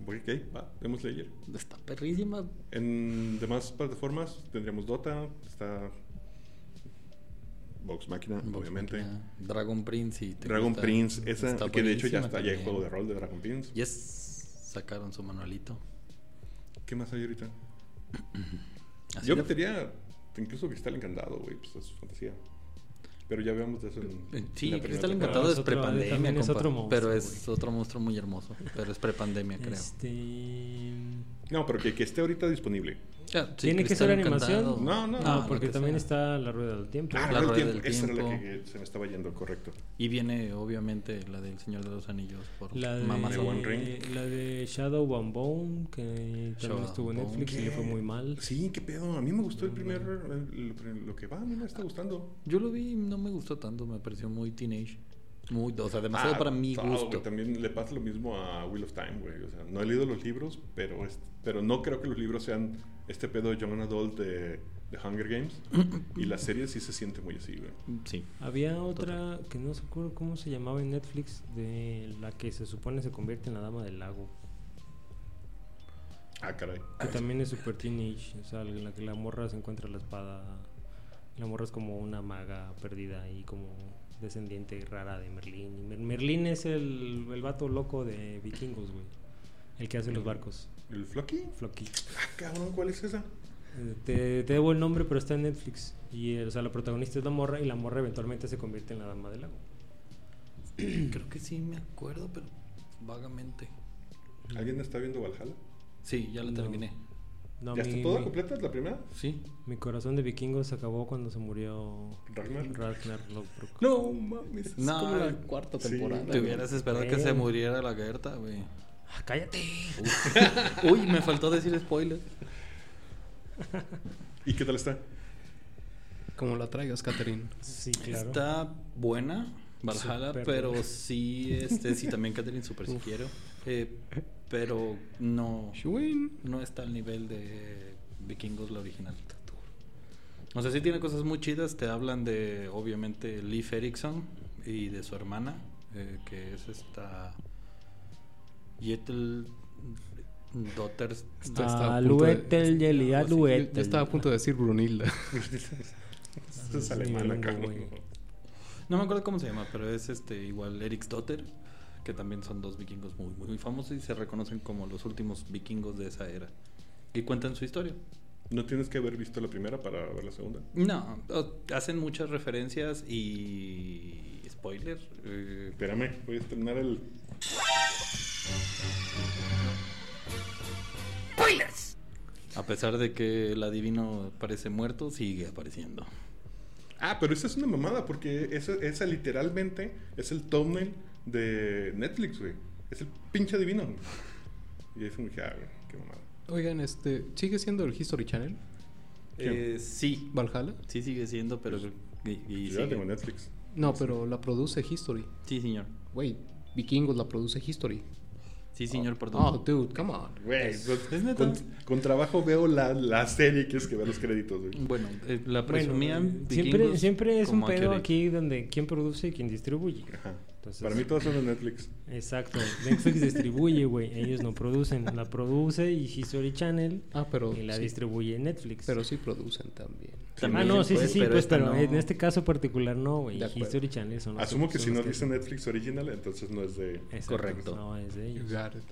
Ok, va, vemos leer. Está perrísima. En demás plataformas tendríamos Dota, está Vox Machina, obviamente. Dragon Prince y te Dragon gusta- Prince, esa, que de hecho ya está, ya hay juego de rol de Dragon Prince. Yes, sacaron su manualito. ¿Qué más hay ahorita? Así Yo de- metería incluso Cristal Encantado, güey, pues es fantasía. Pero ya veamos de eso en. Eh, en Sí, Cristal. Encantado es es prepandemia, también es compa, otro monstruo, pero es otro monstruo muy hermoso, pero es prepandemia, creo. Este... No, pero que, que esté ahorita disponible. Ah, sí, ¿Tiene que ser animación? Encantado. No, no, No, lo porque que también sea. está la rueda del tiempo. Ah, La la Rueda del tiempo. Esa era la que, se me estaba yendo, correcto. Y viene, obviamente, la del Señor de los Anillos por La de, Mamá de. One Ring. la de Shadow and Bone, que también Shadow estuvo en Netflix y le fue ¿Qué? muy mal. Sí, qué pedo. A mí me gustó el primer. el- el- lo que va, a mí me está gustando. Yo lo vi y no me gustó tanto, me pareció muy teenage. Muy, o sea, demasiado Ah, para mi no, gusto. güey, también le pasa lo mismo a Wheel of Time, güey. O sea, no he leído los libros, pero, es- pero no creo que los libros sean este pedo de Young Adult de, de Hunger Games. y la serie sí se siente muy así, güey. Sí. Había otra que no se acuerdo cómo se llamaba en Netflix, de la que se supone se convierte en la dama del lago. Ah, caray. Que también es super teenage, o sea, en la que la morra se encuentra la espada. La morra es como una maga perdida y como descendiente rara de Merlín. Mer- Merlín es el, el vato loco de vikingos, güey. El que hace los barcos. ¿El Flocky? Floki. Ah, cabrón, ¿cuál es esa? Eh, Te, te debo el nombre, pero está en Netflix. Y, eh, o sea, la protagonista es la morra y la morra eventualmente se convierte en la dama del lago. Creo que sí me acuerdo, pero vagamente. ¿Alguien está viendo Valhalla? Sí, ya la No. terminé. No, ¿Ya mi, está toda mi- completa la primera? Sí. mi corazón de vikingos se acabó cuando se murió Ragnar. Ragnar Lothbrok. No mames. Es No, como la cuarta sí, temporada. Te güey. hubieras esperado que se muriera la Gerta, güey. Ah, ¡Cállate! Uy, me faltó decir spoiler. ¿Y qué tal está? Como la traigas, Catherine. Sí, claro. Está buena, Valhalla, pero buena. sí, este, sí, también Catherine super si quiero. Eh, pero no, no está al nivel de Vikingos la original. O sea, sí tiene cosas muy chidas. Te hablan de, obviamente, Leif Erikson y de su hermana, eh, que es esta. Yetel. Esto Ah, Luetel, Yeliat, Yo- Luetel. Yo estaba a punto de decir Brunilda. Es. No me acuerdo cómo se llama, pero es este igual Eriksdotter, que también son dos vikingos muy, muy famosos y se reconocen como los últimos vikingos de esa era. Y cuentan su historia. ¿No tienes que haber visto la primera para ver la segunda? No, hacen muchas referencias y spoiler. eh, Espérame, voy a estrenar el. A pesar de que el adivino parece muerto, sigue apareciendo. Ah, pero esa es una mamada, porque esa, esa literalmente es el thumbnail de Netflix, güey. Es el pinche adivino. Y me dije, ah, güey, qué mamada. Oigan, este, ¿sigue siendo el History Channel? Eh, sí, ¿Valhalla? sí sigue siendo, pero... Y, y Yo ya sigue. tengo Netflix. No, pero la produce History. Sí, señor. Güey, Vikingos la produce History. Sí, señor, perdón. Oh, dude, come on. Güey, con, con, con trabajo veo la, la serie que es que veo los créditos, güey. Bueno, eh, la Bueno, presumían siempre, siempre es un pedo aquí donde quién produce y quién distribuye. Ajá. Entonces- Para mí todos son de Netflix. Exacto. Netflix distribuye, güey. Ellos no producen. La produce y History Channel Ah, pero y la sí, distribuye Netflix. pero sí producen también. También, ah, no, sí, pues, sí, sí, pero pues, pero no. en este caso particular no, güey. History Channel son los Asumo que son si no dice Netflix Original, entonces no es de... Exacto, Correcto. No, es de You ellos. got it.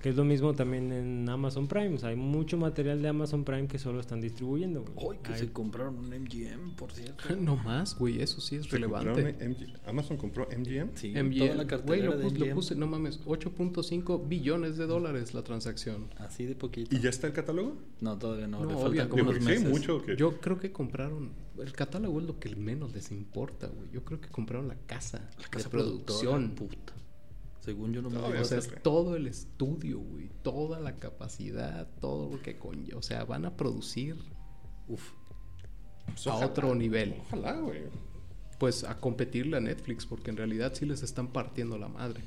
Que es lo mismo también en Amazon Prime. O sea, hay mucho material de Amazon Prime que solo están distribuyendo, güey. Ay, que Hay- se compraron un MGM, por cierto. No más, güey, eso sí es ¿Se compraron relevante. Amazon compró MGM. Sí, MGM, toda la güey, cartelera lo, de puse, lo MGM. puse, no mames, 8.5 billones de dólares la transacción. Así de poquito. ¿Y ya está el catálogo? No, todavía no. No, le faltan como unos meses. mucho. Yo creo que compraron, el catálogo es lo que menos les importa, güey. Yo creo que compraron la casa, La casa de producción. puta. Según yo no me Todavía O sea, es todo el estudio, güey, toda la capacidad, todo lo que conlleva. O sea, van a producir Uf. Pues a ojalá, otro nivel. Ojalá, güey. Pues a competirle a Netflix, porque en realidad sí les están partiendo la madre.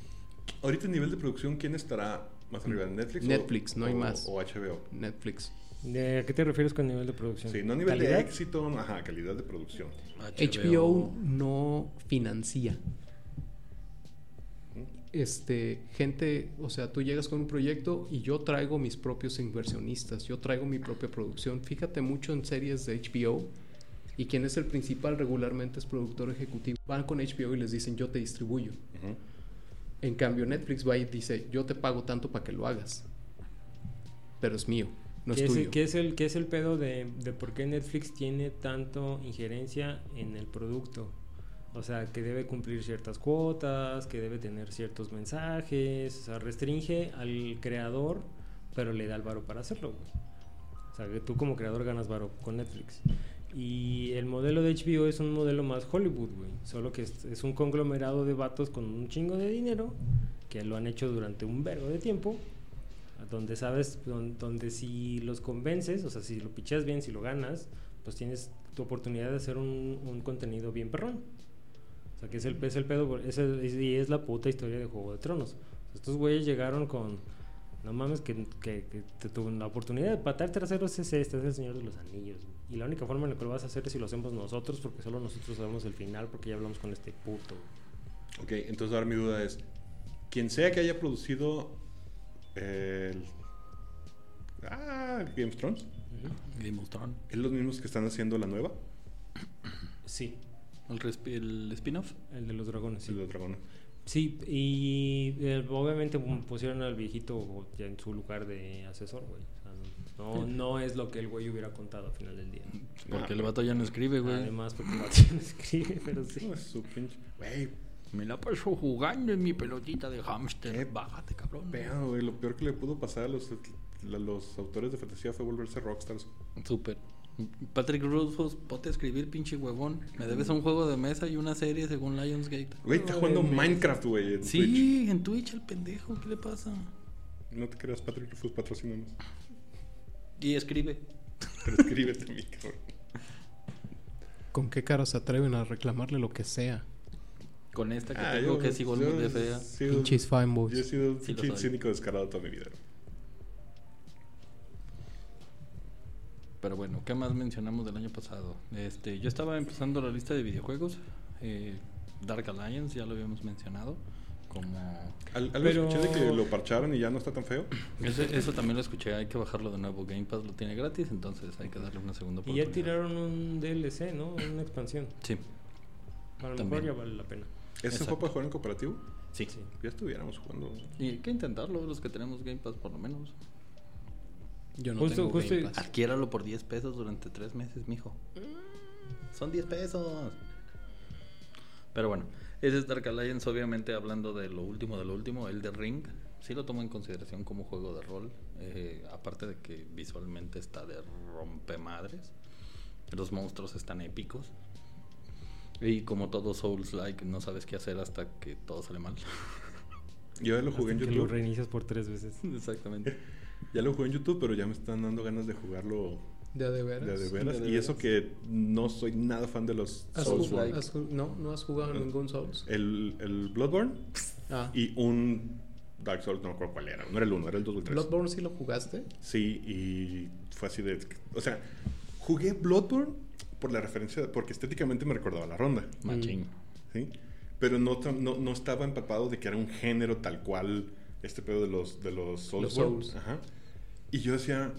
Ahorita el nivel de producción, ¿quién estará más arriba? ¿Netflix? o- Netflix, no hay o- más. O HBO. Netflix. ¿De a qué te refieres con nivel de producción? Sí, no nivel ¿Calidad? de éxito, ajá, calidad de producción. HBO no financia. Este, gente, o sea, tú llegas con un proyecto y yo traigo mis propios inversionistas, yo traigo mi propia producción. Fíjate mucho en series de HBO y quien es el principal regularmente es productor ejecutivo. Van con HBO y les dicen, yo te distribuyo. En cambio, Netflix va y dice, yo te pago tanto para que lo hagas. Pero es mío, no ¿Qué es el, tuyo. qué es el, qué es el pedo de, de por qué Netflix tiene tanto injerencia en el producto? O sea, que debe cumplir ciertas cuotas, que debe tener ciertos mensajes, o sea, restringe al creador, pero le da el varo para hacerlo, güey. O sea, que tú como creador ganas varo con Netflix. Y el modelo de HBO es un modelo más Hollywood, güey. Solo que es, un conglomerado de vatos con un chingo de dinero que lo han hecho durante un vergo de tiempo donde sabes, don- donde si los convences, o sea, si lo picheas bien, si lo ganas, pues tienes tu oportunidad de hacer un contenido bien perrón. O sea, que es el, es el pedo, es el- es- y es la puta historia de Juego de Tronos. Estos güeyes llegaron con, no mames, que, que, que te tuvo la oportunidad de patar traseros es este, es el Señor de los Anillos. Y la única forma en la que lo vas a hacer es si lo hacemos nosotros, porque solo nosotros sabemos el final, porque ya hablamos con este puto. Ok, entonces ahora mi duda es, quien sea que haya producido el... Ah, Game of Thrones. Game of Thrones. ¿es los mismos que están haciendo la nueva? Sí, El, el spin-off. el de los dragones, sí. El de los dragones. Sí, y eh, obviamente pusieron al viejito ya en su lugar de asesor, güey. O sea, no, no es lo que el güey hubiera contado al final del día. Porque Ah, el vato ya no escribe, güey. Además, porque no escribe, pero sí. No, es su pinche... Güey, Me la paso jugando en mi pelotita de hámster. Qué Bájate, cabrón. pedo, güey. Lo peor que le pudo pasar a los, a los autores de fantasía fue volverse rockstars. Súper. Patrick Rufus, ponte a escribir, pinche huevón. Me debes un juego de mesa y una serie según Lionsgate. Güey, está jugando Minecraft, güey, en Twitch. Sí, en Twitch el pendejo, ¿qué le pasa? No te creas, Patrick Rufus, patrocínanos. Y escribe. Pero escribe también, cabrón. ¿Con qué cara se atreven a reclamarle lo que sea? Con esta que Ah, tengo yo- que es igual yo de fea. sido- Pinches fanboys. Yo he sido un Sí cínico descarado toda mi vida. Pero bueno, ¿qué más mencionamos del año pasado? Este, yo estaba empezando la lista de videojuegos. eh, Dark Alliance, ya lo habíamos mencionado. Como. Al- Algo Pero- escuché de que lo parcharon y ya no está tan feo. Ese- eso también lo escuché, hay que bajarlo de nuevo. Game Pass lo tiene gratis, entonces hay que darle una segunda Y oportunidad. ya tiraron un DLC, ¿no? Una expansión. Sí, A lo También. mejor ya vale la pena. ¿Ese fue para jugar en cooperativo? sí. Sí. Ya estuviéramos jugando. Y hay que intentarlo, los que tenemos Game Pass por lo menos. Yo no Justo- tengo justo- Game Pass. Adquiéralo por 10 pesos durante 3 meses, mijo. Son 10 pesos. Pero bueno, Ese es Dark Alliance, obviamente hablando de lo último de lo último, el de Ring. Sí lo tomo en consideración como juego de rol. eh, aparte de que visualmente está de rompemadres. Los monstruos están épicos. Y como todo Souls-like, no sabes qué hacer hasta que todo sale mal. Yo ya lo jugué en Hasta que lo YouTube. reinicias por tres veces. Exactamente. Ya lo jugué en YouTube, pero ya me están dando ganas de jugarlo ¿De de veras? de, de veras. ¿De a de Y eso que no soy nada fan de los ¿Has Souls. jugado- has jug- no, no has jugado ningún Souls. El, el Bloodborne Ah, y un Dark Souls, no me acuerdo cuál era. No era el 1, era el 2 o el 3. Bloodborne sí lo jugaste. Sí, y fue así de... O sea, jugué Bloodborne por la referencia, porque estéticamente me recordaba la ronda. Machín. ¿sí? Pero no, no, no estaba empapado de que era un género tal cual este pedo de los, de los Souls. Los Souls. Ajá. Y yo decía,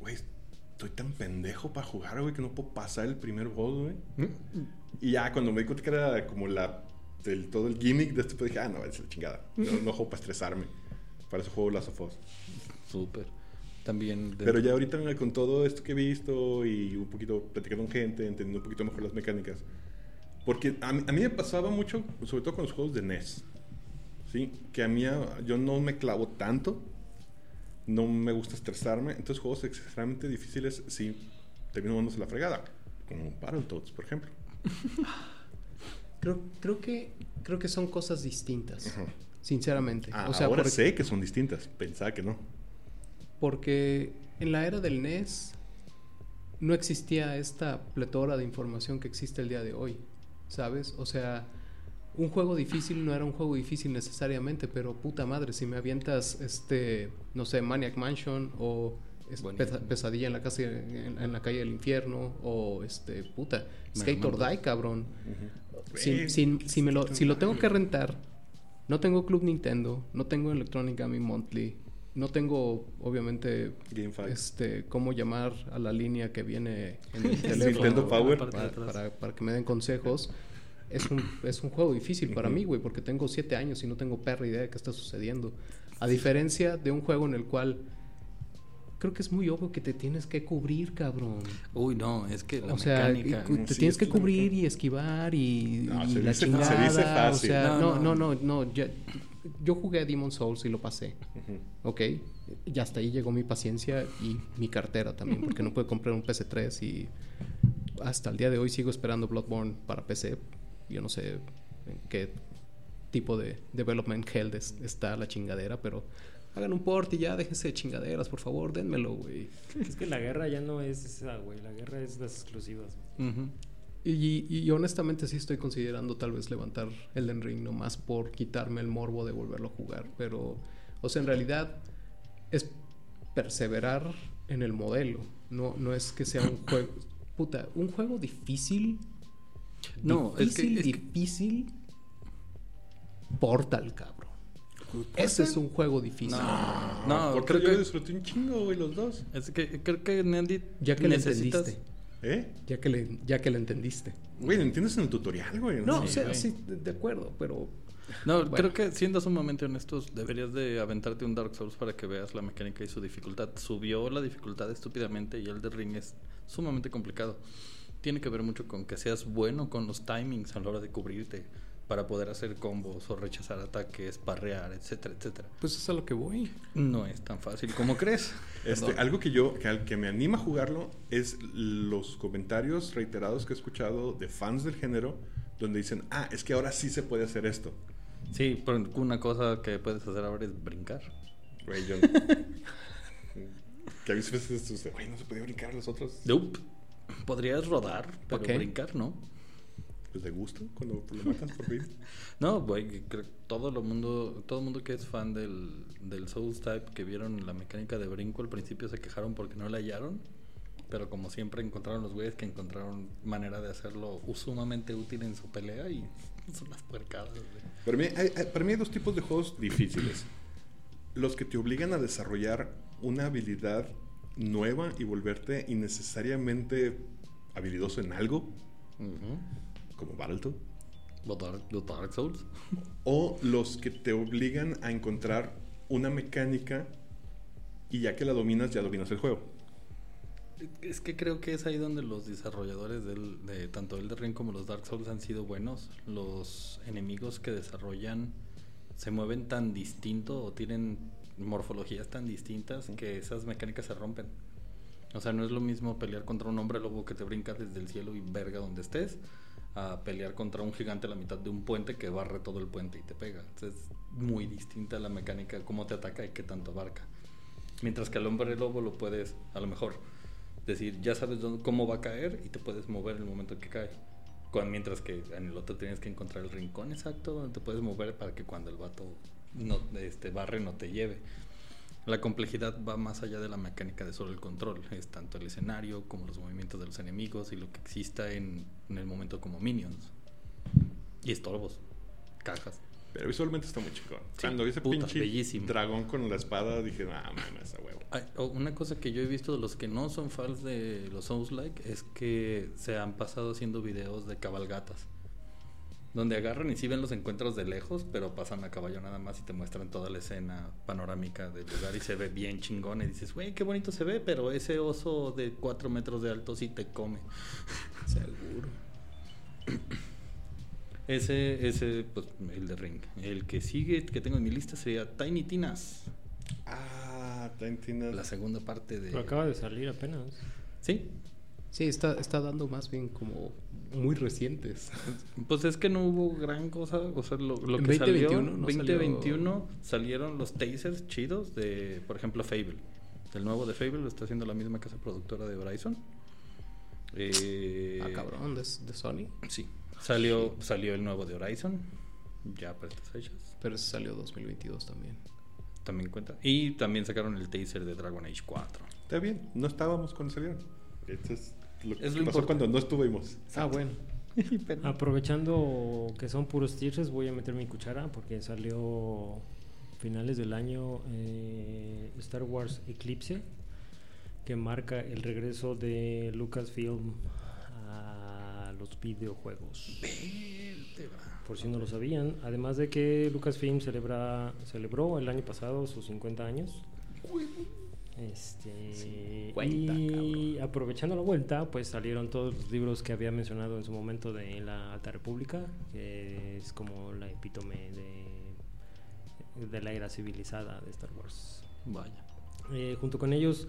güey, estoy tan pendejo para jugar, güey, que no puedo pasar el primer boss, güey. Y ya cuando me di cuenta que era como la, del, todo el gimmick de este pedo, dije, ah, no, es la chingada. No, no juego para estresarme. Para eso juego Last of Us. Súper. También. de- Pero ya ahorita con todo esto que he visto y un poquito platicando con gente, entendiendo un poquito mejor las mecánicas. Porque a mí, a mí me pasaba mucho, sobre todo con los juegos de NES. ¿Sí? Que a mí yo no me clavo tanto. No me gusta estresarme. Entonces juegos extremadamente difíciles sí termino dándose la fregada. Como Battletoads, por ejemplo. Creo, creo, que, creo que son cosas distintas, Ajá. sinceramente. Ah, o sea, ahora porque, sé que son distintas. Pensaba que no. porque en la era del NES no existía esta pletora de información que existe el día de hoy, ¿sabes? O sea, un juego difícil no era un juego difícil necesariamente, pero puta madre, si me avientas, este, no sé, Maniac Mansion o. Pesa- Pesadilla en la, casa, en, en la calle del infierno o, este, puta, Skate or. Die, cabrón. Si, Güey, si- si me lo, si lo tengo que rentar, no tengo Club Nintendo, no tengo Electronic Gaming Monthly, no tengo, obviamente, este, cómo llamar a la línea que viene en el teléfono Nintendo Power. para- para que me den consejos. Es un, es un juego difícil para mí, güey, porque tengo siete años y no tengo perra idea de qué está sucediendo. A diferencia de un juego en el cual creo que es muy obvio que te tienes que cubrir, cabrón. Uy, no, es que la O sea, mecánica. te Sí, tienes es que cubrir mecánica- y esquivar y, No, y se la dice- se chingada. dice fácil. O sea, no, No, no, no. no, no. ya- yo jugué a Demon Souls y lo pasé. Ujú. Ok. Y hasta ahí llegó mi paciencia y mi cartera también, porque no pude comprar un PC3 y hasta el día de hoy sigo esperando Bloodborne para PC. Yo no sé en qué tipo de development hell es- está la chingadera, pero hagan un port y ya déjense de chingaderas, por favor, dénmelo, güey. Es que la guerra ya no es esa, güey. La guerra es las exclusivas. Y, y honestamente sí estoy considerando tal vez levantar Elden Ring nomás por quitarme el morbo de volverlo a jugar. Pero, o sea, en realidad es perseverar en el modelo. No, no es que sea un juego... Puta, un juego difícil. No, es que- difícil, es que- difícil. Portal, cabrón. Ese es un juego difícil. No, no, porque creo yo que. disfruté un chingo, güey, los dos. Es que creo que Nandy. Ya que le necesitas- entendiste. ¿Eh? Ya que le, ya que le entendiste. Güey, lo entiendes en el tutorial, güey. No, Sí, o sea, güey. sí, de de acuerdo, pero... No, Bueno. creo que siendo sumamente honestos, deberías de aventarte un Dark Souls para que veas la mecánica y su dificultad. Subió la dificultad estúpidamente y el de Ring es sumamente complicado. Tiene que ver mucho con que seas bueno con los timings a la hora de cubrirte para poder hacer combos o rechazar ataques, parrear, etcétera, etcétera. Pues es a lo que voy. No es tan fácil como crees. Este, algo que yo, que, al que me anima a jugarlo es los comentarios reiterados que he escuchado de fans del género donde dicen, ah, es que ahora sí se puede hacer esto. Sí, pero una cosa que puedes hacer ahora es brincar. Güey, yo... que a veces es, güey, no se podía brincar a los otros. Nope. Podrías rodar, pero Ok. brincar no. Pues de gusto, cuando lo matan por fin. No, güey, que creo que todo el mundo, todo el mundo que es fan del, del Souls Type que vieron la mecánica de brinco al principio se quejaron porque no la hallaron, pero como siempre encontraron los güeyes que encontraron manera de hacerlo sumamente útil en su pelea y son las puercadas, güey. Para mí, hay, hay- para mí hay dos tipos de juegos difíciles. Los que te obligan a desarrollar una habilidad nueva y volverte innecesariamente habilidoso en algo, como Battletoad. Los Dark, Souls. O los que te obligan a encontrar una mecánica y ya que la dominas, ya dominas el juego. Es que creo que es ahí donde los desarrolladores del, de tanto el Ring como los Dark Souls han sido buenos. Los enemigos que desarrollan se mueven tan distinto o tienen morfologías tan distintas que esas mecánicas se rompen. O sea, no es lo mismo pelear contra un hombre lobo que te brinca desde el cielo y verga donde estés, a pelear contra un gigante a la mitad de un puente que barre todo el puente y te pega. Entonces, es muy distinta la mecánica, cómo te ataca y qué tanto abarca. Mientras que al hombre lobo lo puedes, a lo mejor, decir, ya sabes dónde- cómo va a caer y te puedes mover en el momento que cae. Mientras que en el otro tienes que encontrar el rincón exacto donde te puedes mover para que cuando el vato no, este, barre no te lleve. La complejidad va más allá de la mecánica de solo el control. Es tanto el escenario como los movimientos de los enemigos y lo que exista en, en el momento como minions. Y estorbos, cajas. Pero visualmente está muy chingón. Sí, Cuando vi ese puta, pinche bellísimo. dragón con la espada, dije, ah, mames, a huevo. Ay, o una cosa que yo he visto de los que no son fans de los Souls-like es que se han pasado haciendo videos de cabalgatas. Donde agarran y sí ven los encuentros de lejos, pero pasan a caballo nada más y te muestran toda la escena panorámica del lugar y se ve bien chingón. Y dices, güey, qué bonito se ve, pero ese oso de 4 metros de alto sí te come. Seguro. Ese, ese, pues, el de Ring. El que sigue, que tengo en mi lista, sería Tiny Tinas. Ah, Tiny Tinas. La segunda parte de... Pero acaba de salir apenas. Sí, Sí, está, está dando más bien como muy recientes. Pues es que no hubo gran cosa, o sea, lo, que 2021 salió, no 2021 salieron los tasers chidos de, por ejemplo, Fable. El nuevo de Fable lo está haciendo la misma casa productora de Horizon. Eh, ah, cabrón, de, de Sony. Sí, salió, salió el nuevo de Horizon, ya para estas fechas, Pero ese salió 2022 también. también cuenta. Y también sacaron el taser de Dragon Age 4. Está bien, no estábamos cuando salieron. Esto es lo que Es lo pasó importante. cuando no estuvimos. Ah, bueno. Aprovechando que son puros teasers, voy a meter mi cuchara porque salió finales del año eh, Star Wars Eclipse, que marca el regreso de Lucasfilm a los videojuegos. Por si no lo sabían, además de que Lucasfilm celebra, celebró el año pasado sus 50 años. Este, 50, y aprovechando la vuelta, pues salieron todos los libros que había mencionado en su momento de la Alta República, que es como la epítome de, de la era civilizada de Star Wars. Vaya. Eh, junto con ellos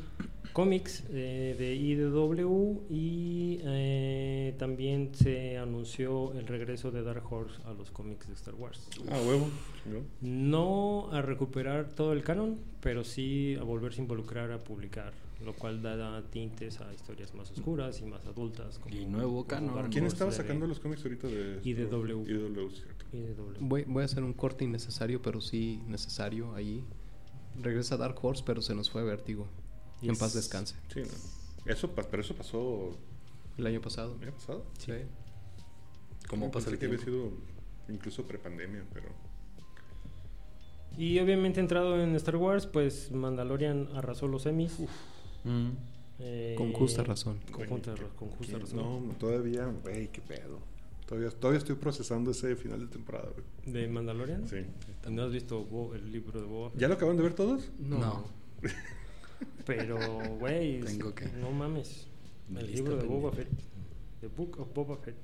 cómics eh, de IDW y eh, también se anunció el regreso de Dark Horse a los cómics de Star Wars. Ah, huevo. No a recuperar todo el canon, pero sí a volverse a involucrar a publicar, lo cual da tintes a historias más oscuras y más adultas. como- Y nuevo canon. ¿Quién estaba sacando los cómics ahorita de IDW. IDW, cierto. IDW. Voy, voy a hacer un corte innecesario, pero sí necesario ahí. Regresa Dark Horse, pero se nos fue Vértigo. En Yes. paz descanse. Sí, no. Eso, pero eso pasó El año pasado. el año pasado. Sí. ¿Cómo Yo pasa el que había sido incluso prepandemia, pero... Y obviamente entrado en Star Wars, pues Mandalorian arrasó los Emmys. Mm. Eh, Con justa razón. Con, justa, con justa razón. No, todavía, güey, qué pedo. Todavía, todavía estoy procesando ese final de temporada, güey. ¿De Mandalorian? Sí. ¿No has visto Bo- el libro de Boba? Fett? ¿Ya lo acaban de ver todos? No. No. Pero, güey, Tengo que- no mames. El libro de Boba Fett. The Book of Boba Fett.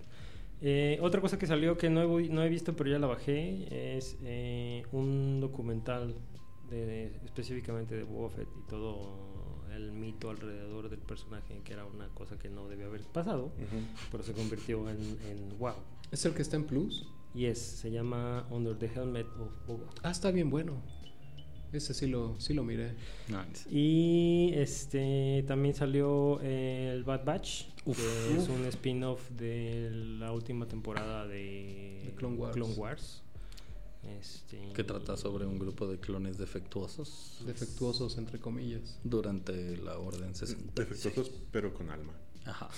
Eh, otra cosa que salió que no he, no he visto, pero ya la bajé, es eh, un documental de, específicamente de Boba Fett y todo el mito alrededor del personaje, que era una cosa que no debía haber pasado, pero se convirtió en, en wow. ¿Es el que está en Plus? Y es, se llama Under the Helmet of Boba. Ah, está bien bueno. Ese sí lo, sí lo miré. Nice. Y este también salió el Bad Batch, Uf. que es un spin-off de la última temporada de, De Clone Wars. Este, Que trata sobre un grupo de clones defectuosos Defectuosos, entre comillas. durante la Orden 66. Defectuosos, pero con alma. Ajá.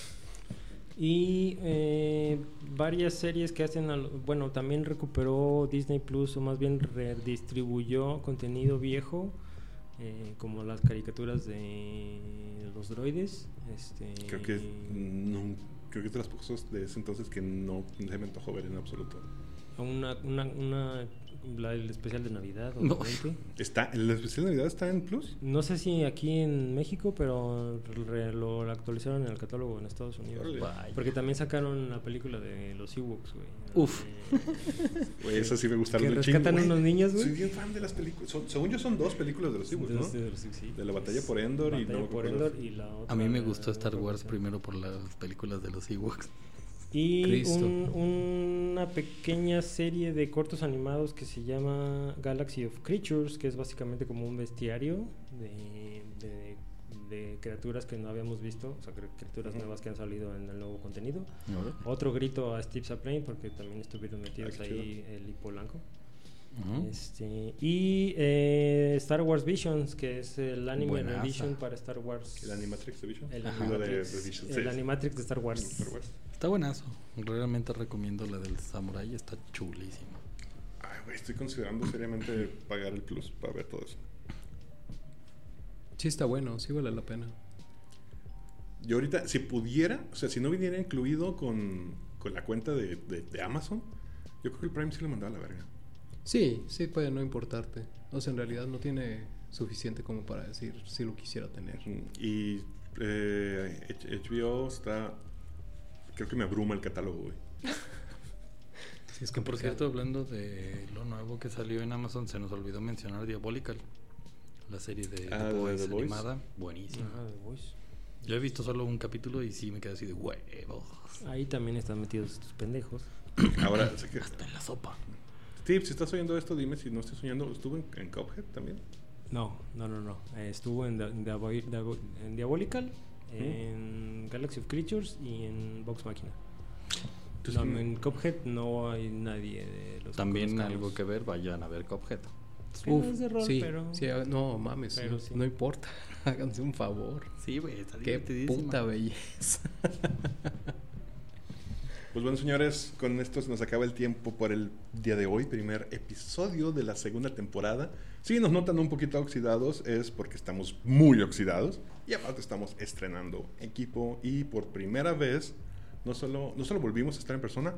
Y eh, varias series que hacen, al- bueno, también recuperó Disney Plus, o más bien redistribuyó contenido viejo, eh, como las caricaturas de los droides. Este, Creo que, no, creo que es de las pocas cosas de ese entonces que no se me antojó ver en absoluto. Una, una, una la- el especial de Navidad, No. ¿Está, ¿El especial de Navidad está en Plus? No sé si aquí en México, pero re- lo actualizaron en el catálogo en Estados Unidos. Vaya. Porque también sacaron la película de los Ewoks, güey. Uf. Eh, Güey, esa sí me gustaron Que chingo, rescatan güey. unos niños, güey. Soy bien fan de las películas. Son- según yo son dos películas de los Ewoks, de ¿no? de los- sí. De la batalla por Endor y no me por acuerdo. Endor y la otra. A mí me gustó Star Wars primero por las películas de los Ewoks. Y un- una pequeña serie de cortos animados que se llama Galaxy of Creatures, que es básicamente como un bestiario de, de- de criaturas que no habíamos visto, o sea, cri- criaturas nuevas que han salido en el nuevo contenido. Otro grito a Steve Zaplane porque también estuvieron metidos Ah, qué ahí el y Polanco. Ujú. Este, y eh, Star Wars Visions, que es el anime Buenaza. revision para Star Wars. ¿El Animatrix Division? El Animatrix, Revision, el sí. Animatrix de Star Wars. Star Wars. Está buenazo. Realmente recomiendo la del Samurai. Está chulísima. Ay, güey, estoy considerando seriamente pagar el Plus para ver todo eso. Sí está bueno, sí vale la pena. Yo ahorita, si pudiera, o sea, si no viniera incluido con, con la cuenta de, de- de Amazon, yo creo que el Prime sí lo mandaba a la verga. Sí, sí puede no importarte. O sea, en realidad no tiene suficiente como para decir si lo quisiera tener. Y eh, HBO está. Creo que me abruma el catálogo, güey. Si es Que por cierto, hablando de lo nuevo que salió en Amazon, se nos olvidó mencionar Diabolical. La serie de Ah, The Boys The Boys. animada. Buenísima. The Voice. Yo he visto solo un capítulo y sí me quedé así de huevos. Ahí también están metidos estos pendejos. Ahora, sé que- Hasta en la sopa. Steve, si estás oyendo esto, dime si no estoy soñando. ¿Estuvo en, en Cuphead también? No, no, no, no. Eh, estuvo en, en Diabolical, en Galaxy of Creatures y en Vox Machina. Entonces, No, en Cuphead no hay nadie de los que También algo que ver, vayan a ver Cuphead. Sí, Uf, es de rol, sí, pero... sí, ah, no mames, pero no, sí. no importa. Háganse un favor. Sí, güey, está Qué puta belleza. Pues bueno, señores, con esto se nos acaba el tiempo por el día de hoy, primer episodio de la segunda temporada. Si nos notan un poquito oxidados es porque estamos muy oxidados y aparte estamos estrenando equipo y por primera vez no solo, no solo volvimos a estar en persona,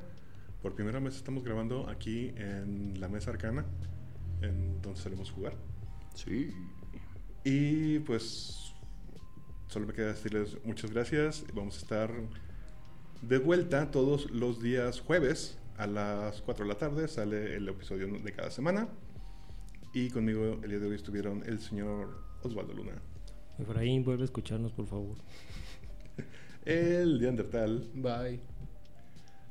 por primera vez estamos grabando aquí en la mesa arcana, en donde solemos jugar. Sí. Y pues solo me queda decirles muchas gracias. Vamos a estar de vuelta todos los días jueves a las 4 de la tarde. Sale el episodio de cada semana. Y conmigo el día de hoy estuvieron el señor Osvaldo Luna, Efraín, vuelve a escucharnos, por favor. el Neandertal, Bye.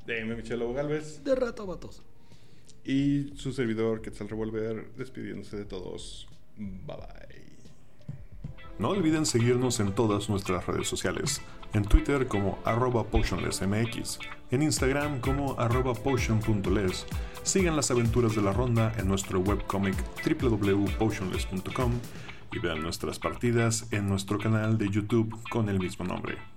DM Michelo Galvez De rato, vatos. y su servidor Quetzal Revolver despidiéndose de todos. Bye bye. No olviden seguirnos en todas nuestras redes sociales. En Twitter como arroba potionlessmx, en Instagram como arroba potion.les. Sigan las aventuras de la ronda en nuestro webcomic www.potionless.com y vean nuestras partidas en nuestro canal de YouTube con el mismo nombre.